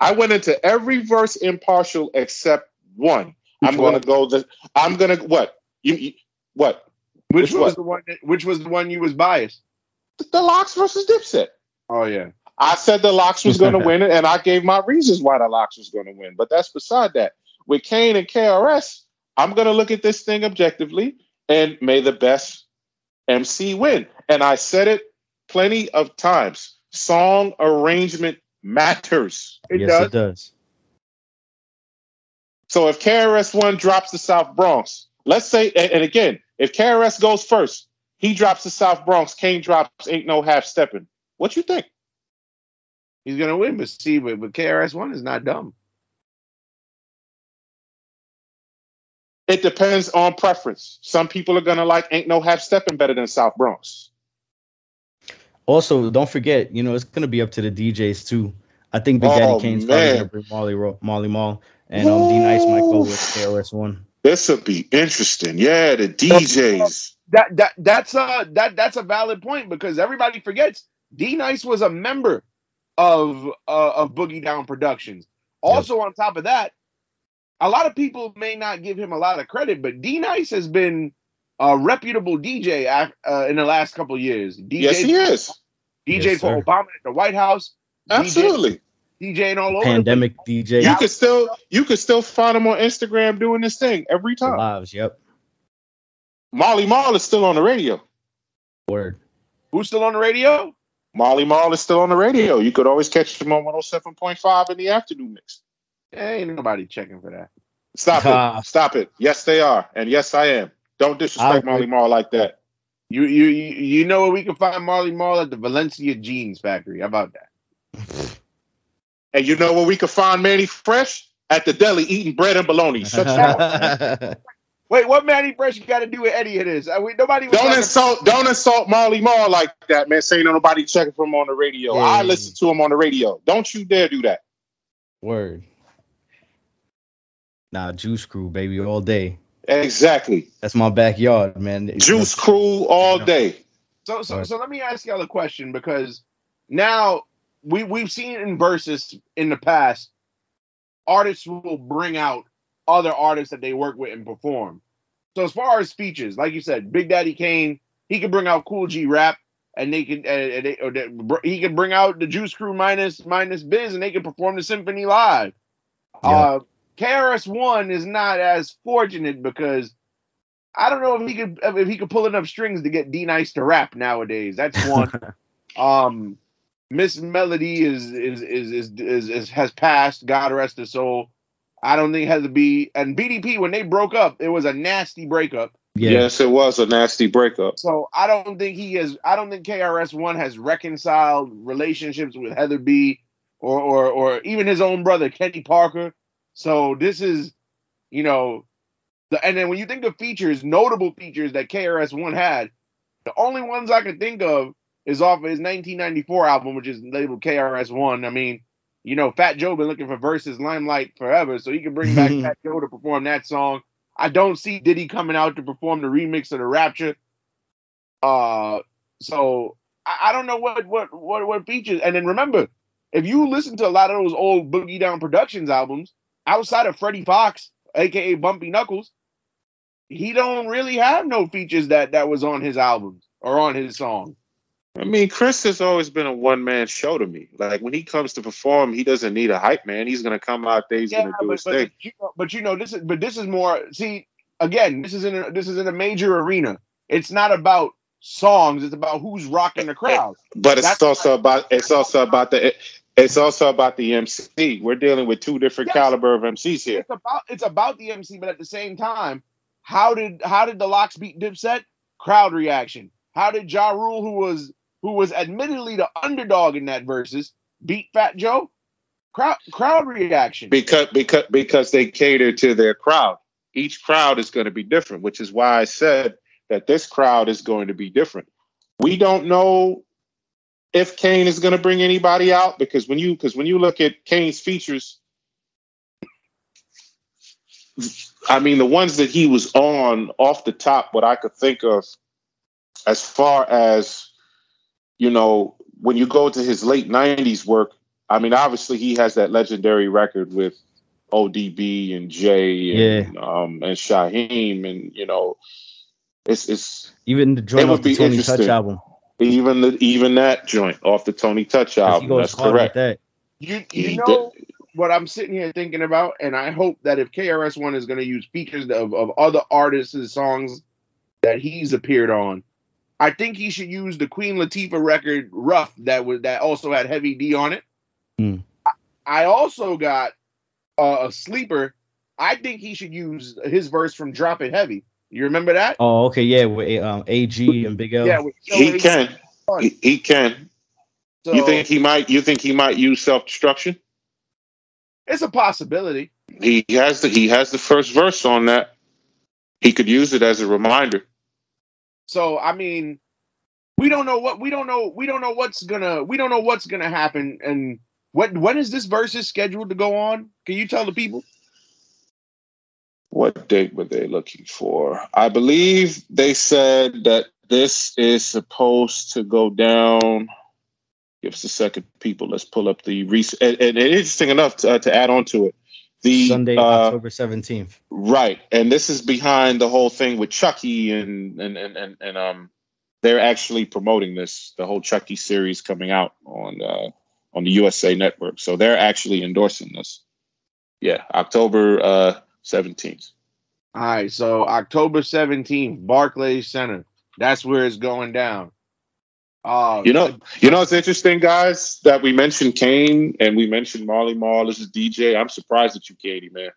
I went into every verse impartial except one. Which I'm gonna go the. I'm gonna what? You, you what? which which was one? the one? That, which was the one you was biased? The LOX versus Dipset. Oh yeah. I said the LOX was going to win it, and I gave my reasons why the LOX was going to win. But that's beside that. With Kane and KRS, I'm going to look at this thing objectively, and may the best MC win. And I said it plenty of times. Song arrangement matters. It yes, does. it does. So if KRS One drops the South Bronx, let's say, and, and again, if KRS goes first, he drops the South Bronx, Kane drops Ain't No Half Stepping. What you think? He's gonna win, but see, but, but KRS One is not dumb. It depends on preference. Some people are gonna like Ain't No Half Stepping better than South Bronx. Also, don't forget, you know, it's gonna be up to the DJs too. I think Big Oh, Daddy Kane's probably gonna bring Molly Ro- Marley Marl, and um, D Nice might go with KRS One. This will be interesting. Yeah, the DJs. That that that's a that that's a valid point because everybody forgets D Nice was a member of uh, of Boogie Down Productions. Also, on top of that, a lot of people may not give him a lot of credit, but D Nice has been a reputable DJ uh, in the last couple of years. DJ Yes, he is. DJ Yes, for sir. Obama at the White House, Absolutely. DJ, DJing all over Pandemic DJ You could still you could still find him on Instagram doing this thing every time. lives. Yep. Marley Marl is still on the radio. Word. Who's still on the radio? Marley Marl is still on the radio. You could always catch him on 107.5 in the afternoon mix. Ain't nobody checking for that. Stop it. (laughs) Stop it. Yes, they are. And yes, I am. Don't disrespect Marley Marl like that. You you you you know where we can find Marley Marl at the Valencia Jeans Factory. How about that? (laughs) And you know where we can find Mannie Fresh? At the deli eating bread and bologna. Shut your mouth. (laughs) Wait, what Mannie Fresh got to do with any of this? Uh, we, nobody was Don't talking- insult, don't insult Marley Marl like that, man. Saying nobody checking for him on the radio. Yeah. I listen to him on the radio. Don't you dare do that. Word. Nah, Juice Crew, baby, all day. Exactly. That's my backyard, man. Juice Crew all day. So so Right. so let me ask y'all a question because now we we've seen in verses in the past, artists will bring out other artists that they work with and perform. So as far as features, like you said, Big Daddy Kane, he could bring out Kool G Rap, and they could uh, uh, they, or they, he could bring out the Juice Crew minus minus Biz, and they could perform the symphony live. Yeah. Uh, KRS One is not as fortunate because I don't know if he could if he could pull enough strings to get D Nice to rap nowadays. That's (laughs) one. um, Miss Melodie is is is, is is is has passed. God rest his soul. I don't think it has to be. And BDP when they broke up, it was a nasty breakup. yeah. Yes, it was a nasty breakup. So I don't think he has. I don't think KRS One has reconciled relationships with Heather B. Or, or or even his own brother Kenny Parker. So this is, you know, the and then when you think of features, notable features that KRS One had, the only ones I can think of is off of his 1994 album, which is labeled KRS One. I mean, you know, Fat Joe been looking for verses Limelight forever, so he can bring back (laughs) Fat Joe to perform that song. I don't see Diddy coming out to perform the remix of the Rapture. Uh, so I, I don't know what what what what features. And then remember, if you listen to a lot of those old Boogie Down Productions albums, outside of Freddie Foxxx, aka Bumpy Knuckles, he don't really have no features that that was on his albums or on his song. I mean, Chris has always been a one man show to me. Like when he comes to perform, he doesn't need a hype man. He's gonna come out there. He's Yeah, gonna do but, his but, thing. you know, but you know this is but this is more see again this is in a, this is in a major arena. It's not about songs. It's about who's rocking the crowd. But it's That's also about it's also about the it's also about the MC. We're dealing with two different Yes. caliber of MCs here. It's about it's about the MC, but at the same time, how did how did the LOX beat Dipset? Crowd reaction. How did Ja Rule, who was who was admittedly the underdog in that versus, beat Fat Joe? Crowd crowd reaction. because because because they cater to their crowd. Each crowd is going to be different, which is why I said that this crowd is going to be different. We don't know if Kane is going to bring anybody out because when you because when you look at Kane's features, I mean the ones that he was on off the top, what I could think of as far as you know when you go to his late 90s work I mean, obviously he has that legendary record with ODB and Jay and um and Shyheim and you know it's it's Even the joint off the Tony Touch interesting. album. even the even that joint off the Tony Touch 'cause he album. That's correct. with that. You He you know what I'm sitting here thinking about, and I hope that if KRS One is going to use features of, of other artists' songs that he's appeared on, I think he should use the Queen Latifah record "Rough" that was that also had Heavy D on it. Hmm. I, I also got uh, a sleeper. I think he should use his verse from "Drop It Heavy." You remember that? Oh, okay, yeah, with um, AG and Big L. Yeah, with He A. can. He, he can. So you think he might you think he might use self destruction? it's a possibility? He has the he has the first verse on that. He could use it as a reminder. So I mean, we don't know what we don't know we don't know what's gonna we don't know what's gonna happen and what when is this versus scheduled to go on? Can you tell the people? What date were they looking for? I believe they said that this is supposed to go down. Give us a second, people. Let's pull up the recent. And, and interesting enough to, uh, to add on to it, the Sunday, uh, October seventeenth. right, and this is behind the whole thing with Chucky and and and and, and um, they're actually promoting this, the whole Chucky series coming out on uh, on the USA Network. So they're actually endorsing this. Yeah, October uh, seventeenth. All right, so October 17th, Barclays Center. That's where it's going down. Uh, You know, you know, it's interesting, guys, that we mentioned Kane and we mentioned Marley Marl. This is DJ. I'm surprised at you, Katie, man.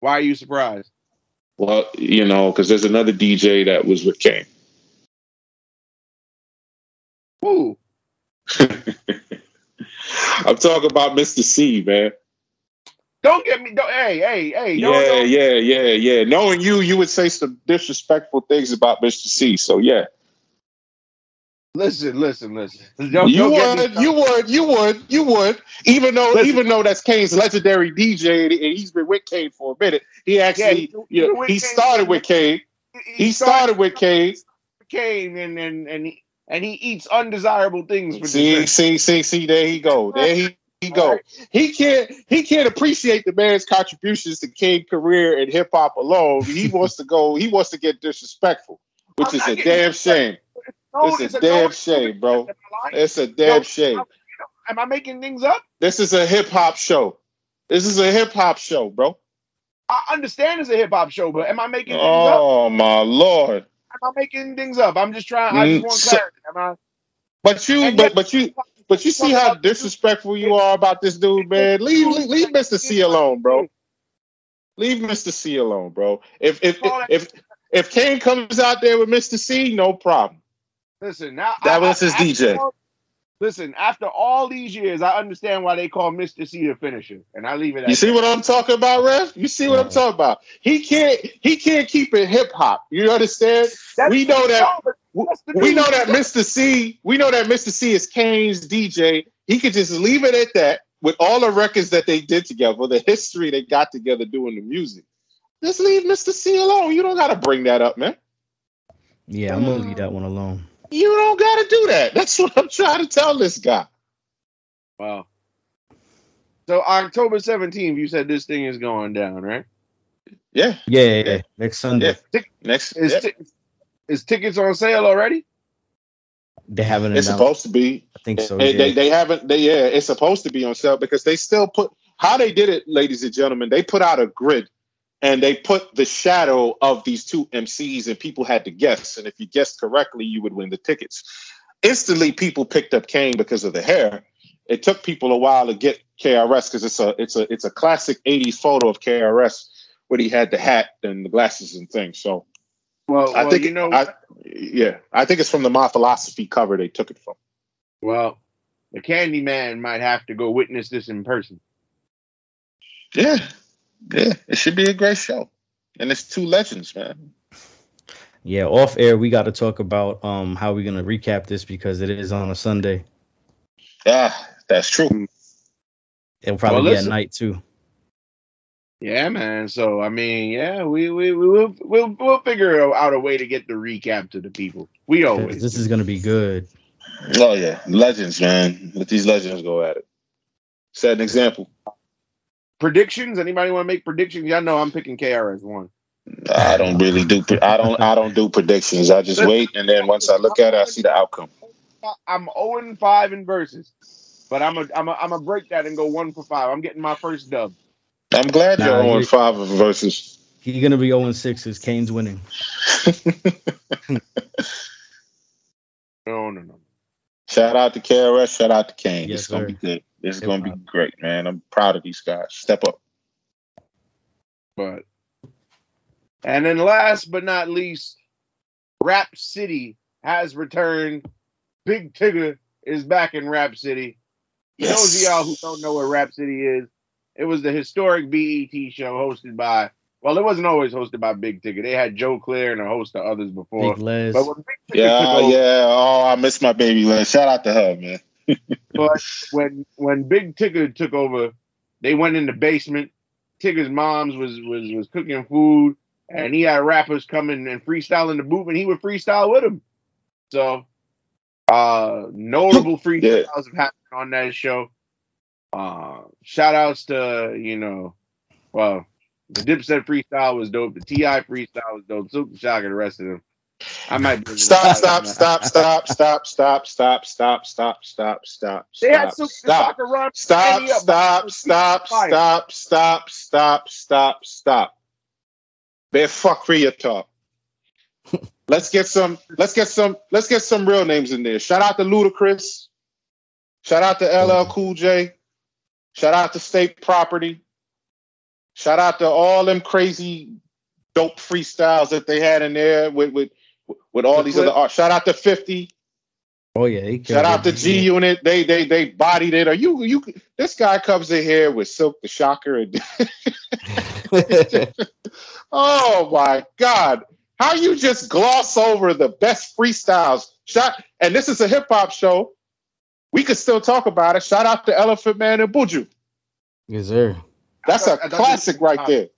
why are you surprised? Well, you know, because there's another DJ that was with Kane. Ooh, (laughs) I'm talking about Mr. C, man. don't get me. Don't, hey, hey, hey. Yeah, don't- don't- yeah, yeah, yeah. Knowing you, you would say some disrespectful things about Mr. C. So yeah, Listen, listen, listen. Don't- you don't would, you would, you would, you would. Even though, Listen. even though that's Kane's legendary DJ and he's been with Kane for a minute, he actually, he- you know, he Kane. started with Kane. He started with Kane. Kane and and and he, and he eats undesirable things for See, dessert. see, see, see. There he go. There he, he go. right. He can't. He can't appreciate the man's contributions to Kane career and hip hop alone. He wants to go. He wants to get disrespectful, which I'm is a damn shame. No, It's a damn no- shame, bro. Am I lying? It's a damn No, shame. Am I making things up? This is a hip hop show. This is a hip hop show, bro. I understand it's a hip hop show, but am I making things up? Oh my lord! Am I making things up? I'm just trying. I just Mm, want so- clarity. Am I? But you, but yet- but you, but you see how disrespectful you are about this dude, man. Leave, leave, leave Mr. C alone, bro. Leave Mr. C alone, bro. If if if if Kane comes out there with Mr. C, no problem. Listen, now That I- was his I- DJ. all- Listen, after all these years, I understand why they call Mr. C the finisher, and I leave it at You see that. what I'm talking about, Rev? You see what I'm talking about? He can't he can't keep it hip hop. You understand? That's- we know that No, but that's the we know that Mr. C, we know that Mr. C is Kane's DJ. He could just leave it at that with all the records that they did together, the history they got together doing the music. Just leave Mr. C alone. You don't gotta bring that up, man. Yeah, I'm gonna leave that one alone. You don't gotta do that. That's what I'm trying to tell this guy. Wow. So October 17th, you said this thing is going down, right? Yeah. Yeah, yeah, yeah. next Sunday. Yeah. Next Is yeah. ti- is tickets on sale already? They haven't It's announced. supposed to be. I think so. They, yeah. they, they haven't. They yeah, it's supposed to be on sale because they still put how they did it, ladies and gentlemen. They put out a grid and they put the shadow of these two MCs and people had to guess. And if you guessed correctly, you would win the tickets. Instantly, people picked up Kane because of the hair. It took people a while to get KRS because it's a it's a it's a classic '80s photo of KRS where he had the hat and the glasses and things. So Well, I well, think you know, I, yeah, I think it's from the My Philosophy cover they took it from. well, the Candy Man might have to go witness this in person. Yeah, yeah, it should be a great show, and it's two legends, man. yeah, off air, we got to talk about um how we're gonna recap this because it is on a Sunday. Ah, that's true. It'll probably Well, be listen. at night too. Yeah, man. So I mean, yeah, we we we will we'll we'll figure out a way to get the recap to the people. We always. This is gonna be good. Oh yeah, legends, man. Let these legends go at it. Set an example. Predictions. Anybody want to make predictions? Y'all know I'm picking KRS one. I don't really do. I don't. I don't do predictions. I just wait, and then once I look at it, I see the outcome. I'm 0 and 5 in verses, but I'm a I'm a I'm a break that and go one for five. I'm getting my first dub. I'm glad Nah, oh you're on you- five of verses. He's gonna be 0 6 because Kane's winning. (laughs) Shout out to KRS. Shout out to Kane. Yes, it's gonna be good. It's Hip gonna be great, man. I'm proud of these guys. Step up. But and then last but not least, Rap City has returned. Big Tigger is back in Rap City. For those of y'all who don't know what Rap City is, it was the historic BET show hosted by. Well, it wasn't always hosted by Big Tigger. They had Joe Clair and a host of others before. Big Lez. But when Big Yeah, took over, yeah. Oh, I miss my baby. Lynn. Shout out to her, man. (laughs) But when when Big Tigger took over, they went in the basement. Tigger's mom's was was was cooking food, and he had rappers coming and freestyling the booth, and he would freestyle with them. So, uh, notable freestyles have happened on that show. Uh, shout outs to you know, well, the Dipset freestyle was dope. The Ti freestyle was dope. Silk Shock and the rest of them. I might Stop, stop, stop, stop, stop, stop, stop, stop, stop, stop, stop, They had stop, Silk stop. Shock rhyme. Stop, Any of them. stop, stop, stop, stop, stop, stop, stop. Bear fuckery talk. Let's get some, let's get some, let's get some real names in there. Shout out to Ludacris. Shout out to LL Cool J. Shout out to State Property. Shout out to all them crazy dope freestyles that they had in there with with with all The these clip. other art. Shout out to 50. oh yeah, he Shout out to. G Unit. They they they bodied it. Are you you? This guy comes in here with Silkk the Shocker. And, (laughs) oh my God! How you just gloss over the best freestyles? Shot and this is a hip hop show. We could still talk about it. Shout out to Elephant Man and Buju. yes, sir. That's a I thought- I thought classic this was right there.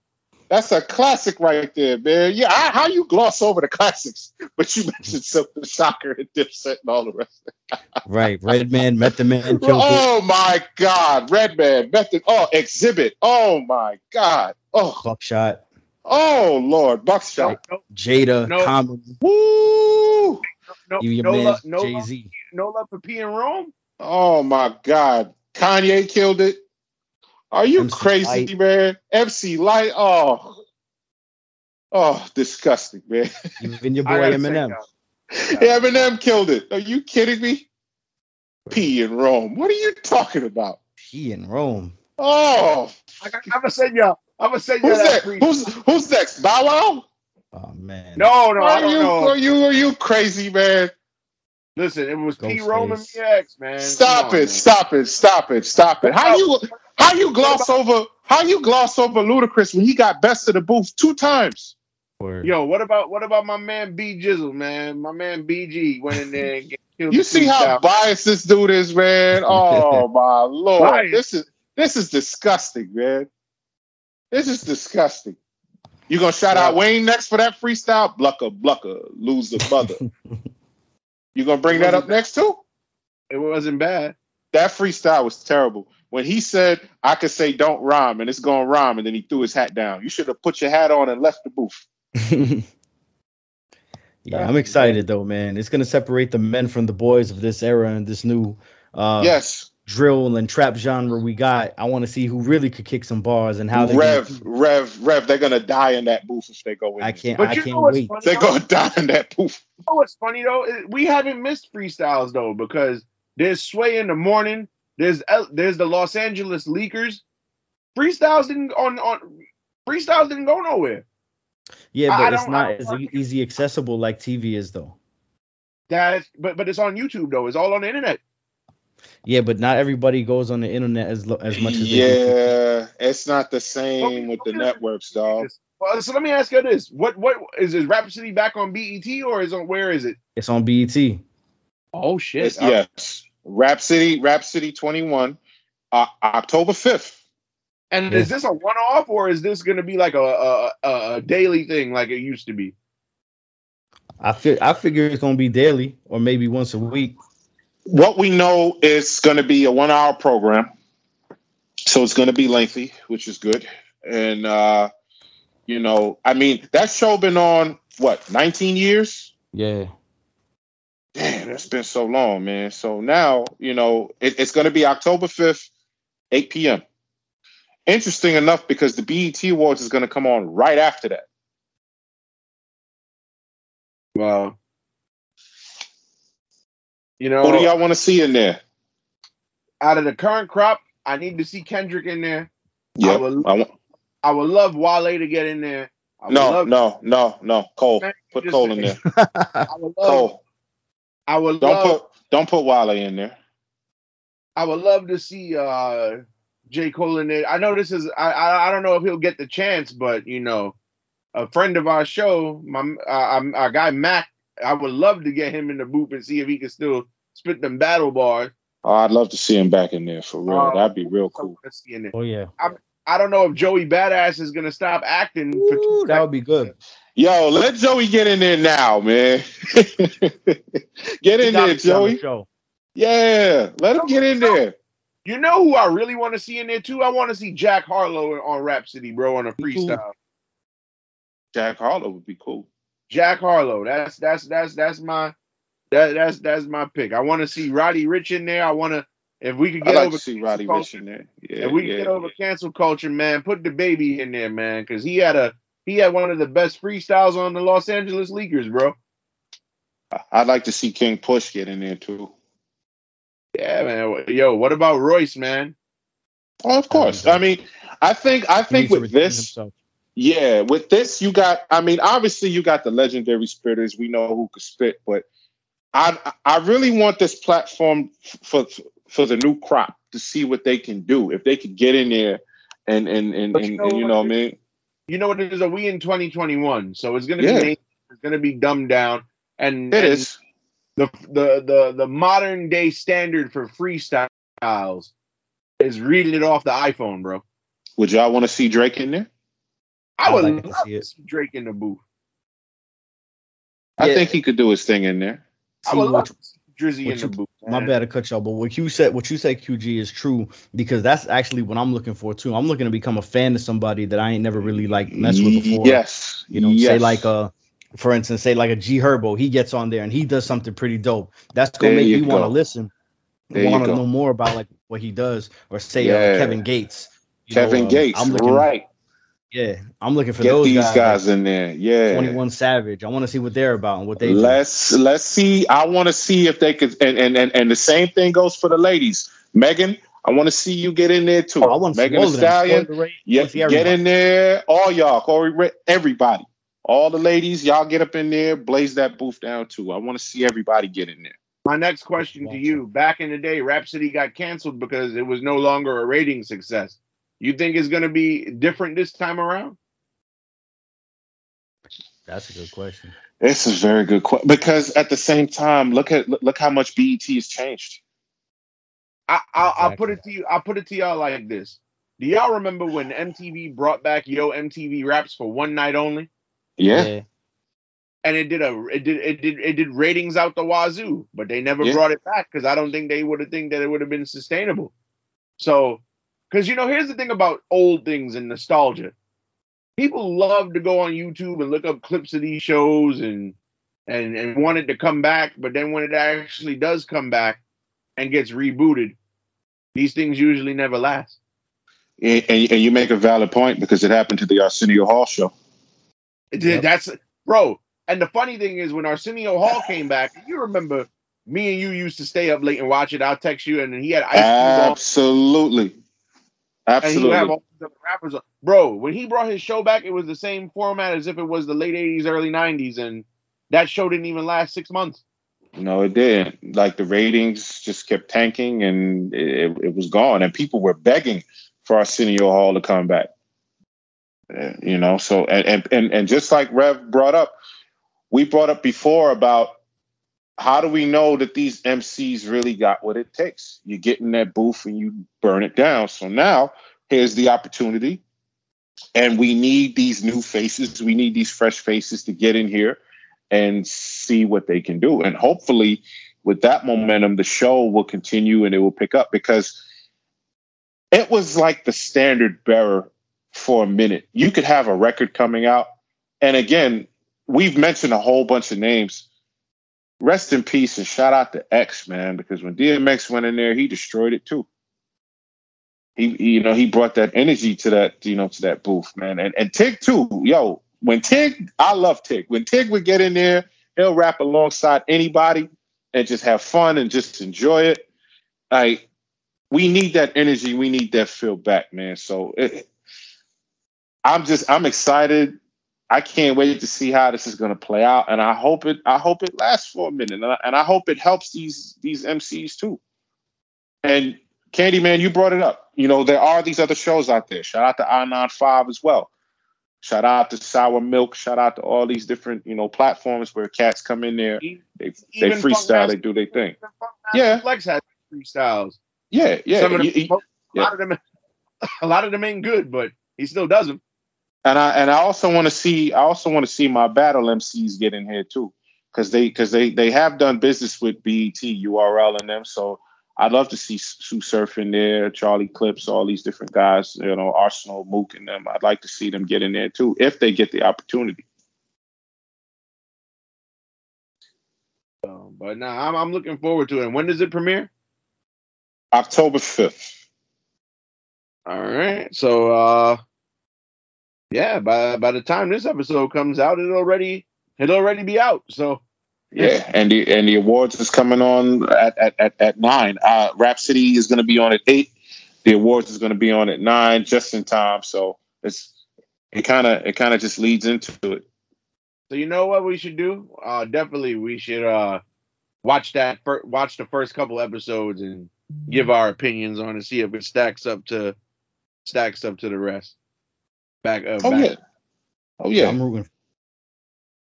That's a classic right there, man. Yeah, I, how you gloss over the classics, (laughs) but you mentioned Silkk the Shocker and Dipset and all the rest. (laughs) Right, Redman, Method Man, killed it. Oh my God, red Redman, Method, oh Exhibit, oh my God, oh Buckshot, oh Lord, No, Buckshot, no, Jada, No. Common, woo, no, you your no, man love, no, Jay love, Z. no love for P and Rome. oh my God, Kanye killed it. Are you MC crazy, Lyte. man? MC Lyte, oh, oh, disgusting, man. Even your (laughs) boy Eminem. y'all, Eminem killed it. Are you kidding me? P in Rome. What are you talking about? P in Rome. Oh, I, I'm gonna send y'all. I'm gonna send y'all who's that. that? Who's who's next? Bow Wow? Oh man. No, no, I are don't you know. are you are you crazy, man? Listen, it was P. Roman Rome and man. Stop Come on, it! man. Stop it! Stop it! Stop it! How you how you gloss over how you gloss over Ludacris when he got best of the booth two times? Word. Yo, what about what about my man B Jizzle, man? My man BG went in there and (laughs) killed. You the see how freestyle. biased this dude is, man? (laughs) Oh my lord! Biased. This is this is disgusting, man. This is disgusting. You gonna shout out Wayne next for that freestyle? Blucker, blucker, loser, mother. (laughs) you gonna bring that up next too? It wasn't bad. That freestyle was terrible. When he said, I could say don't rhyme and it's going to rhyme, and then he threw his hat down. You should have put your hat on and left the booth. (laughs) Yeah, I'm excited though, man. It's gonna separate the men from the boys of this era and this new uh yes, drill and trap genre we got. I want to see who really could kick some bars and how they Rev, Rev, Rev. They're gonna die in that booth if they go in. I there. can't But I you can't know what's wait. funny? They're gonna die in that booth. You know what's funny though? We haven't missed freestyles though because there's Sway in the morning. There's El- there's the Los Angeles Leakers. Freestyles didn't on on freestyles didn't go nowhere. Yeah, but I it's don't- as don't- e- easy accessible like TV is though. That's but but it's on YouTube though. It's all on the internet. Yeah, but not everybody goes on the internet as lo- as much as they. Yeah, it's not the same Okay, with the networks, dog. Well, so let me ask you this: what what is is Rap City back on BET or is on where is it? It's on E BET. Oh shit! It's, yes, Rap City, Rhapsody 21, uh, October 5th. And Yeah. is this a one off or is this gonna be like a, a a a daily thing like it used to be? I feel I figure it's gonna be daily or maybe once a week. What we know is going to be a one-hour program, so it's going to be lengthy, which is good. And uh, you know, I mean, that show been on what 19 years. Yeah. Damn, it's been so long, man. So now, you know, it, it's going to be October 5th, 8 p.m. Interesting enough, because the BET Awards is going to come on right after that. Well, you know, Who do y'all want to see in there? out of the current crop, I need to see Kendrick in there. Yeah, will- I want, I would love Wale to get in there. I no, love, no, no, no. Cole, Man, put Cole in there. I would love, Cole, I would don't love, put don't put Wale in there. I would love to see uh J. Cole in there. I know this is I, I I don't know if he'll get the chance, but you know, a friend of our show, my uh, um, our guy Mac, I would love to get him in the booth and see if he can still spit them battle bars. Oh, I'd love to see him back in there for real. Uh, That'd be real cool. let's see in there. Oh yeah. I don't know if Joey Badass is gonna stop acting for two Ooh, that would be good. Yo, let Joey get in there now, man. (laughs) get in there, Joey. Show. Yeah, let him get in there. You know who I really want to see in there too? I want to see Jack Harlow on Rap City, bro, on a freestyle. Jack Harlow would be cool. Jack Harlow. That's that's that's that's my that that's that's my pick. I want to see Roddy Ricch in there. I want to if we could get like over to see Roddy culture, Rich in there. Yeah, if we could yeah, get over yeah. cancel culture, man, put the baby in there, man, because he had a he had one of the best freestyles on the Los Angeles Leakers, bro. I'd like to see King Push get in there too. Yeah, man. Yo, what about Royce, man? Oh, of course. I mean, I think I think with this, himself. Yeah, with this, you got. I mean, obviously, you got the legendary spitters. We know who could spit, but I I really want this platform for for the new crop to see what they can do. If they could get in there and and and, and, you know and you what? know what I mean. You know what it is? Are we in 2021? So it's gonna Yeah. be it's gonna be dumbed down, and It and is. the the the the modern day standard for freestyles is reading it off the iPhone, bro. Would y'all want to see Drake in there? I I'd would like to see to it. see Drake in the booth. I Yeah. think he could do his thing in there. I See, would love to see Drizzy in you- the booth. My bad to cut y'all, but what you said, what you said, QG is true because that's actually what I'm looking for too. I'm looking to become a fan of somebody that I ain't never really like messed with before. Yes. You know, yes. say like a for instance, say like a G Herbo, he gets on there and he does something pretty dope. That's gonna There make you me want to listen, want to know more about like what he does, or say Yeah. uh, Kevin Gates. You know, Kevin um, Gates, I'm looking, right? Yeah, I'm looking for Get those these guys. guys, in there. Yeah. 21 Savage. I want to see what they're about and what they do. let's let's see. I want to see if they could, and, and and and the same thing goes for the ladies. Megan, I want to see you get in there too. Oh, I want Megan Thee. Stallion, Spoiler Ray, I yeah, wanna get in there. All y'all, Corey, everybody, all the ladies, y'all get up in there, blaze that booth down too. I want to see everybody get in there. My next question to you: Back in the day, Rap City got canceled because it was no longer a rating success. You think it's gonna be different this time around? That's a good question. This is very good question because at the same time, look at look, look how much BET has changed. I, I'll, I'll put it to you. I'll put it to y'all like this. Do y'all remember when MTV brought back Yo MTV Raps for one night only, Yeah, and it did a it did it did it did ratings out the wazoo, but they never Yeah. brought it back because I don't think they would have think that it would have been sustainable. So, because you know, here's the thing about old things and nostalgia. People love to go on YouTube and look up clips of these shows and and and want it to come back, but then when it actually does come back and gets rebooted, these things usually never last. And, and, and you make a valid point because it happened to the Arsenio Hall show. It, Yep. That's bro. And the funny thing is, when Arsenio Hall came back, you remember me and you used to stay up late and watch it. I'll text you, and he had ice Cube on, Absolutely. and he would have all rappers. On. Bro, when he brought his show back, it was the same format as if it was the late '80s, early '90s, and that show didn't even last six months. No, it didn't. Like the ratings just kept tanking and it, it was gone. And people were begging for Arsenio Hall to come back. You know, so and and and just like Rev brought up, we brought up before about how do we know that these MCs really got what it takes? You get in that booth and you burn it down. So now here's the opportunity. And we need these new faces. We need these fresh faces to get in here and see what they can do. And hopefully, with that momentum, the show will continue and it will pick up because it was like the standard bearer for a minute. You could have a record coming out. And again, we've mentioned a whole bunch of names. Rest in peace and shout out to X, man, because when DMX went in there, he destroyed it too. He, he, you know, he brought that energy to that, you know, to that booth, man. And and Tig too, yo, when Tig, I love Tig. When Tig would get in there, he'll rap alongside anybody and just have fun and just enjoy it. Like we need that energy, we need that feel back, man. So it, I'm just I'm excited. I can't wait to see how this is going to play out, and I hope it I hope it lasts for a minute, and I, and I hope it helps these these MCs too. And Candyman, you brought it up. You know there are these other shows out there. Shout out to I Nine Five as well. Shout out to Sour Milk. Shout out to all these different you know platforms where cats come in there. They they Even Funk freestyle. They do their thing. Yeah, Yeah. Flex has freestyles. Yeah, yeah. Some of them, You- you- (laughs) a lot of them, (laughs) a lot of them ain't good, but he still does them. And I and I also want to see I also want to see my battle MCs get in here too, because they because they they have done business with BET, URL, and them. So I'd love to see Tsu Surf in there, Charlie Clips, all these different guys, you know, Arsonal, Mook, and them. I'd like to see them get in there too if they get the opportunity. So, but now I'm, I'm looking forward to it. When does it premiere? October fifth. All right. So uh yeah, by by the time this episode comes out, it'll already it'll already be out. So Yeah, and the and the awards is coming on at at at, at nine. Uh, Rap City is going to be on at eight. The awards is going to be on at nine, just in time. So it's it kind of it kind of just leads into it. so you know what we should do? Uh definitely we should uh watch that fir- watch the first couple episodes and give our opinions on it, see if it stacks up to stacks up to the rest. Back up. Oh back. yeah, oh yeah, I'm rooting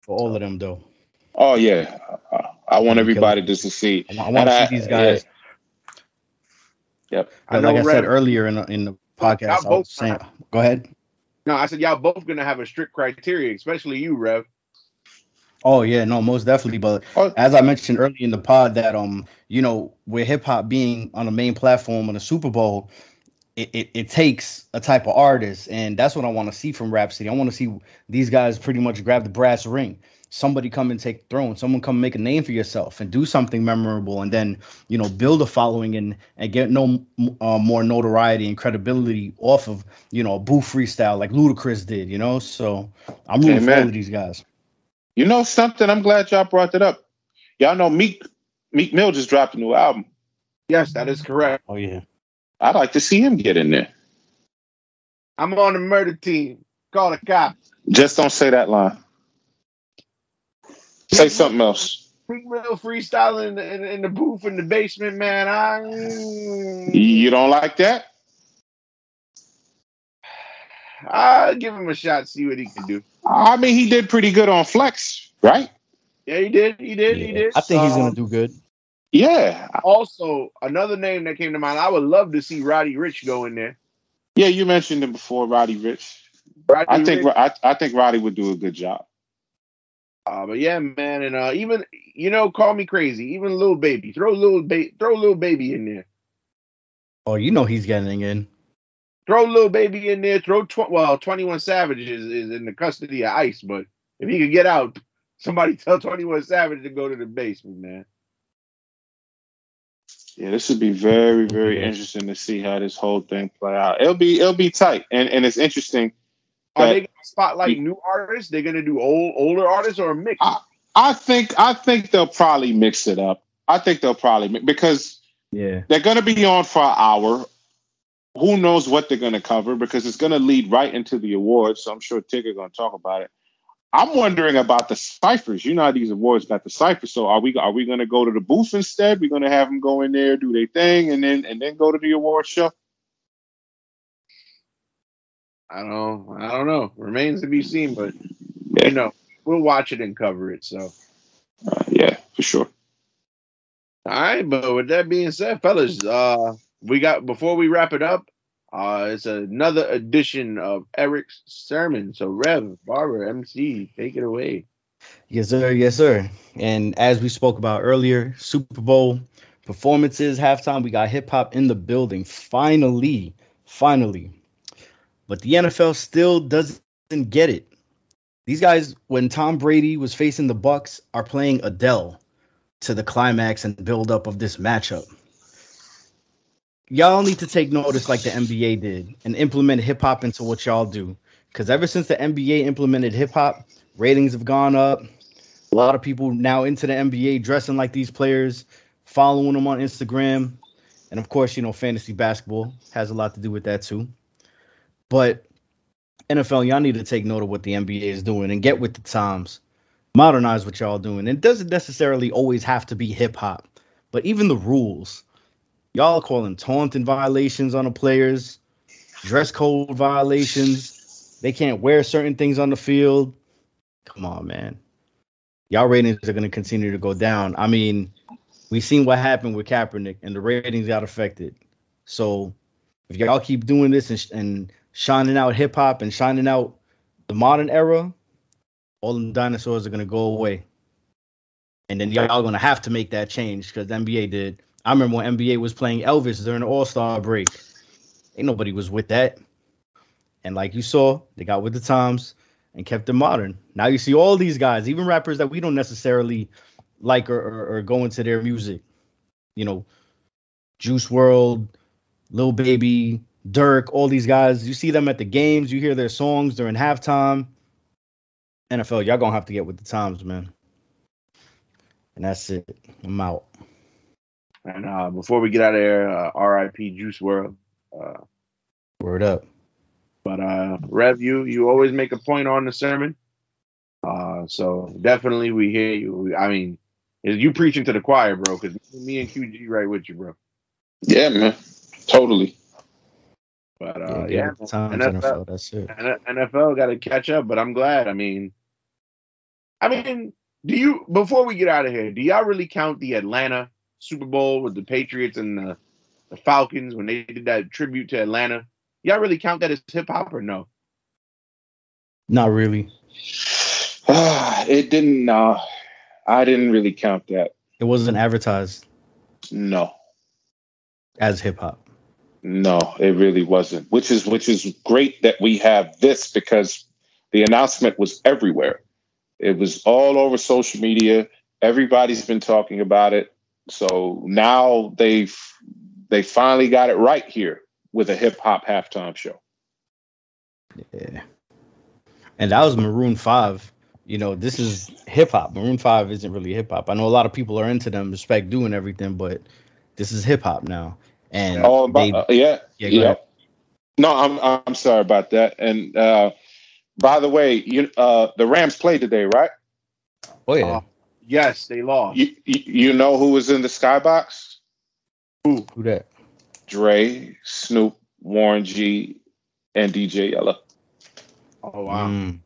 for all of them though. oh yeah. I, I want everybody to succeed. I, want And to I- see these guys. Yep. I But like know I said earlier in the, in the podcast, I was both saying, go ahead. No, I said y'all both gonna have a strict criteria, especially you, Rev. Oh yeah, no, most definitely. But Oh. as I mentioned earlier in the pod, that um, you know, with hip hop being on the main platform on the Super Bowl, it, it, it takes a type of artist, and that's what I want to see from Rap City. I want to see these guys pretty much grab the brass ring. Somebody come and take the throne. Someone come make a name for yourself and do something memorable, and then you know build a following and and get no uh, more notoriety and credibility off of you know a booth freestyle like Ludacris did. You know, so I'm rooting for all of these guys. You know something? I'm glad y'all brought that up. Y'all know Meek Meek Mill just dropped a new album. Yes, that is correct. Oh yeah. I'd like to see him get in there. I'm on the murder team. Call the cops. Just don't say that line. Say something else. Big Mill freestyling in the, in, in the booth in the basement, man. I You don't like that? I'll give him a shot, see what he can do. I mean, he did pretty good on Flex, right? Yeah, he did. He did. He did. I think he's Um, gonna do good. Yeah, Also, another name that came to mind. I would love to see Roddy Ricch go in there. yeah. You mentioned him before, Roddy Ricch. Roddy I think Ricch. I, I think Roddy would do a good job. Uh, but yeah, man, and uh, even you know, call me crazy. Even Lil Baby, throw Lil Baby, throw Lil Baby in there. Oh, you know he's getting in. Throw Lil Baby in there. Throw tw- well, Twenty One Savage is, is in the custody of ICE, but if he could get out, Somebody (laughs) tell Twenty One Savage to go to the basement, man. Yeah, this would be very, very interesting to see how this whole thing play out. It'll be it'll be tight, and and it's interesting. Are that- they gonna spotlight new artists? They're gonna do old older artists or a mix? I- I think I think they'll probably mix it up. I think they'll probably because Yeah. they're going to be on for an hour. Who knows what they're going to cover because it's going to lead right into the awards. So I'm sure Tigger going to talk about it. I'm wondering about the ciphers. You know how these awards got the ciphers. So are we are we going to go to the booth instead? We're going to have them go in there, do their thing, and then and then go to the award show. I don't I don't know. Remains to be seen, but Yeah. you know, we'll watch it and cover it. So Uh, yeah, for sure. all right, but with that being said, fellas, uh we got before we wrap it up, uh it's another edition of Eric's sermon. So Rev, Barber, MC, take it away. Yes, sir. Yes, sir. And as we spoke about earlier, Super Bowl performances, halftime, we got hip hop in the building. Finally, finally. But the NFL still doesn't get it. These guys, when Tom Brady was facing the Bucs, are playing Adele to the climax and build up of this matchup. Y'all need to take notice like the NBA did and implement hip hop into what y'all do. Because ever since the NBA implemented hip hop, ratings have gone up. A lot of people now into the NBA dressing like these players, following them on Instagram. And of course, you know, fantasy basketball has a lot to do with that too. But NFL, y'all need to take note of what the NBA is doing and get with the times. Modernize what y'all doing. It doesn't necessarily always have to be hip hop, but even the rules. Y'all calling taunting violations on the players, dress code violations. They can't wear certain things on the field. Come on, man. Y'all ratings are going to continue to go down. I mean, we seen what happened with Kaepernick, and the ratings got affected. So if y'all keep doing this and, sh- and shining out hip hop and shining out the modern era, all the dinosaurs are going to go away. And then y'all going to have to make that change because the NBA did. I remember when NBA was playing Elvis during the All Star break. Ain't nobody was with that. And like you saw, they got with the times and kept it modern. Now you see all these guys, even rappers that we don't necessarily like or, or, or go into their music. You know, Juice WRLD, Lil Baby, Durk, all these guys. You see them at the games, you hear their songs during halftime. NFL, y'all gonna have to get with the times, man. And that's it. I'm out. And uh before we get out of there, uh, R.I.P. Juice WRLD. Uh Word up. But uh Rev, you you always make a point on the sermon. Uh so definitely we hear you. I mean, you preaching to the choir, bro, because me and QG right with you, bro. Yeah, man. Totally. But Yeah, uh get yeah, with the times, NFL. NFL. That's it. NFL got to catch up, but I'm glad. I mean, I mean, do you before we get out of here, do y'all really count the Atlanta Super Bowl with the Patriots and the, the Falcons when they did that tribute to Atlanta? Y'all really count that as hip hop or no? Not really. (sighs) Ah, it didn't. No, I didn't really count that. It wasn't advertised No, as hip hop. no, it really wasn't. Which is which is great that we have this because the announcement was everywhere. It was all over social media. Everybody's been talking about it. So now they've they finally got it right here with a hip hop halftime show. Yeah. And that was Maroon 5. You know, this is hip hop. Maroon 5 isn't really hip hop. I know a lot of people are into them, respect doing everything, but this is hip hop now. And Oh, they, uh, yeah, yeah, yeah. No, I'm I'm sorry about that. And uh, by the way, you uh, the Rams played today, right? Oh yeah. Yes, they lost. You, you you know who was in the skybox? Who Who that? Dre, Snoop, Warren G, and DJ Yella. Oh wow, Mm.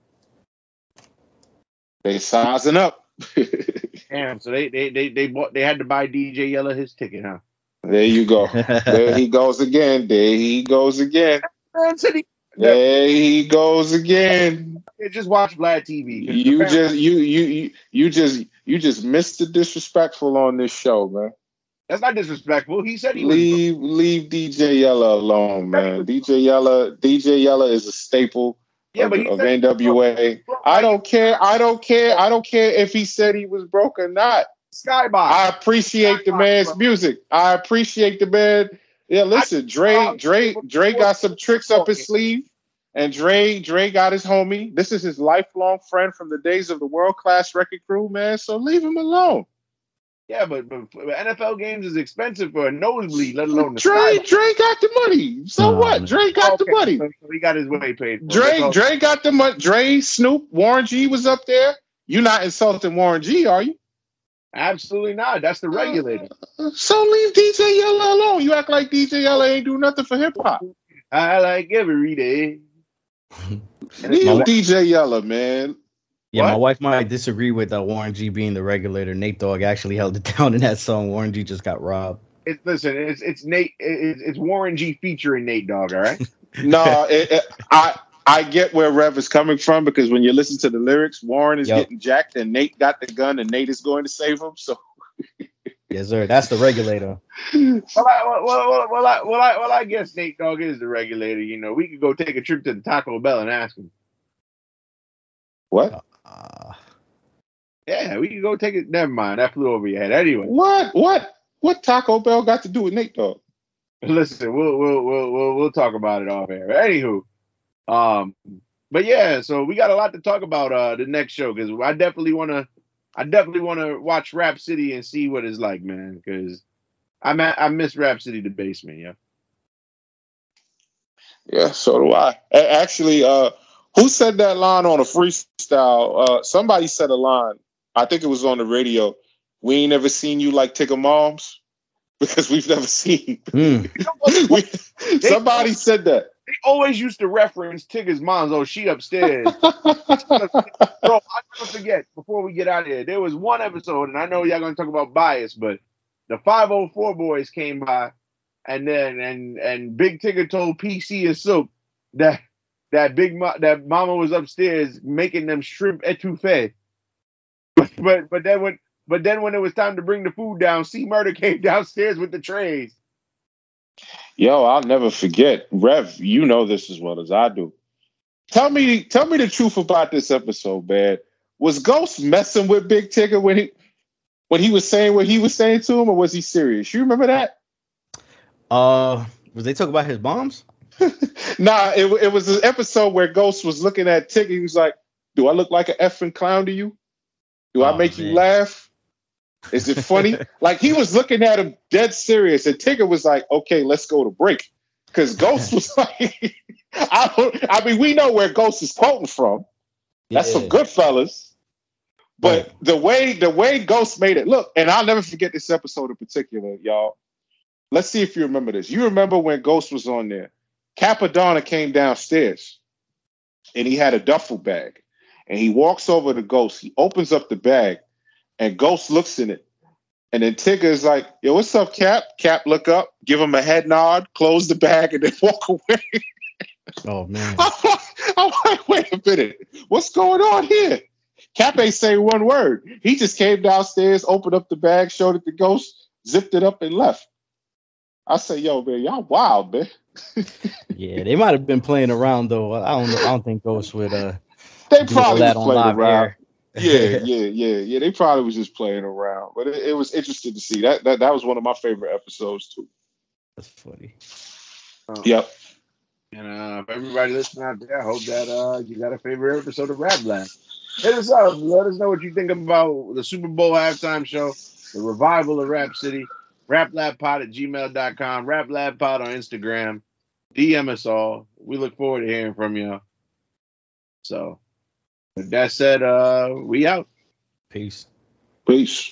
They sizing up. (laughs) damn! So they they they they bought they had to buy DJ Yella his ticket, huh? there you go. (laughs) There he goes again. There he goes again. Man he There he goes again. Just watch Vlad TV. You just you you you you just you just missed the disrespectful on this show, man. that's not disrespectful. He said he was. Leave leave DJ Yella alone, man. DJ Yella DJ Yella is a staple Yeah, of, but of NWA. I don't care. I don't care. I don't care if he said he was broke or not. Skybox. I appreciate the man's music. I appreciate the man. Yeah, listen, Dre, Dre, Dre got some tricks up his sleeve, and Dre, Dre got his homie. This is his lifelong friend from the days of the World Class Wreckin' Cru, man. So leave him alone. yeah, but, but NFL games is expensive for a nosebleed, let alone the Dre, skybox. Dre got the money. So Oh, what? man. Dre got the money. so he got his way paid. for. Dre, That's. Dre got the money. Dre, Snoop, Warren G was up there. You're not insulting Warren G, are you? Absolutely not. That's the regulator. Uh, so leave DJ Yella alone. You act like DJ Yella ain't do nothing for hip hop. I like every day. (laughs) Leave My- DJ Yella, man. Yeah, my wife might disagree with uh, Warren G being the regulator. Nate Dogg actually (laughs) held it down in that song. Warren G just got robbed. It's listen. It's it's Nate. It's, it's Warren G featuring Nate Dogg. All right. (laughs) No, it, it- I I get where Rev is coming from because when you listen to the lyrics, Warren is Yep. getting jacked and Nate got the gun and Nate is going to save him. So Yes, sir. That's the regulator. Well, I, well, well, well, I, well, I, well, I guess Nate Dogg is the regulator. You know, we could go take a trip to the Taco Bell and ask him. what? Uh, Yeah, we could go take it. Never mind, that flew over your head. Anyway, What? What? What Taco Bell got to do with Nate Dogg? listen, we'll we'll we'll we'll, we'll talk about it off air. Anywho, um, but yeah, so we got a lot to talk about uh the next show because I definitely want to, I definitely want to watch Rap City and see what it's like, man. Because I'm at, I miss Rap City the basement, yeah. Yeah, so do I. Actually, uh, who said that line on a freestyle? Uh, somebody said a line. I think it was on the radio. We ain't never seen you like Tigger Moms (laughs) because we've never seen. hmm. (laughs) we, somebody said that. They always used to reference Tigger's mom's. Oh, she upstairs. (laughs) Bro, I'll never forget before we get out of here. There was one episode, and I know y'all gonna talk about bias, but the 504 Boyz came by, and then and and Big Tigger told PC and Silkk that that big mo- that Mama was upstairs making them shrimp etouffee. But but but then when but then when it was time to bring the food down, C Murder came downstairs with the trays. Yo, I'll never forget. Rev, you know this as well as I do. Tell me, tell me the truth about this episode, man. Was Ghost messing with Big Tigger when he when he was saying what he was saying to him, or was he serious? You remember that? Uh, was they talking about his bombs? (laughs) nah, it, it was an episode where Ghost was looking at Tigger. He was like, "Do I look like an effing clown to you? Do I Oh, make you laugh? Is it funny?" (laughs) like he was looking at him dead serious, and Tigger was like, "Okay, let's go to break." Because Ghost was (laughs) like, "I don't. I mean, we know where Ghost is quoting from. That's Yeah. some good fellas." But Right. the way the way Ghost made it look, and I'll never forget this episode in particular, y'all. Let's see if you remember this. You remember when Ghost was on there? Cappadonna came downstairs and he had a duffel bag. And he walks over to Ghost. He opens up the bag and Ghost looks in it. And then Tigger is like, Yo, what's up, Cap? Cap look up, give him a head nod, close the bag, and then (laughs) walk away. Oh man. (laughs) I'm like, wait a minute. What's going on here? Cap ain't saying one word. He just came downstairs, opened up the bag, showed it to Ghost, zipped it up, and left. I say, yo, man, y'all wild, man. (laughs) Yeah, they might have been playing around though. I don't. I don't think Ghost would uh They probably that was on playing live around. air. Yeah, (laughs) yeah, yeah, yeah. They probably was just playing around, but it, it was interesting to see. That, that that was one of my favorite episodes too. That's funny. Yep. And uh, for everybody listening out there, I hope that uh, you got a favorite episode of Rap Lab. Hit us up. Let us know what you think about the Super Bowl halftime show, the revival of Rap City. RapLabPod at gmail.com, RapLabPod on Instagram. DM us all. We look forward to hearing from you. So, with that said, uh, we out. Peace. Peace.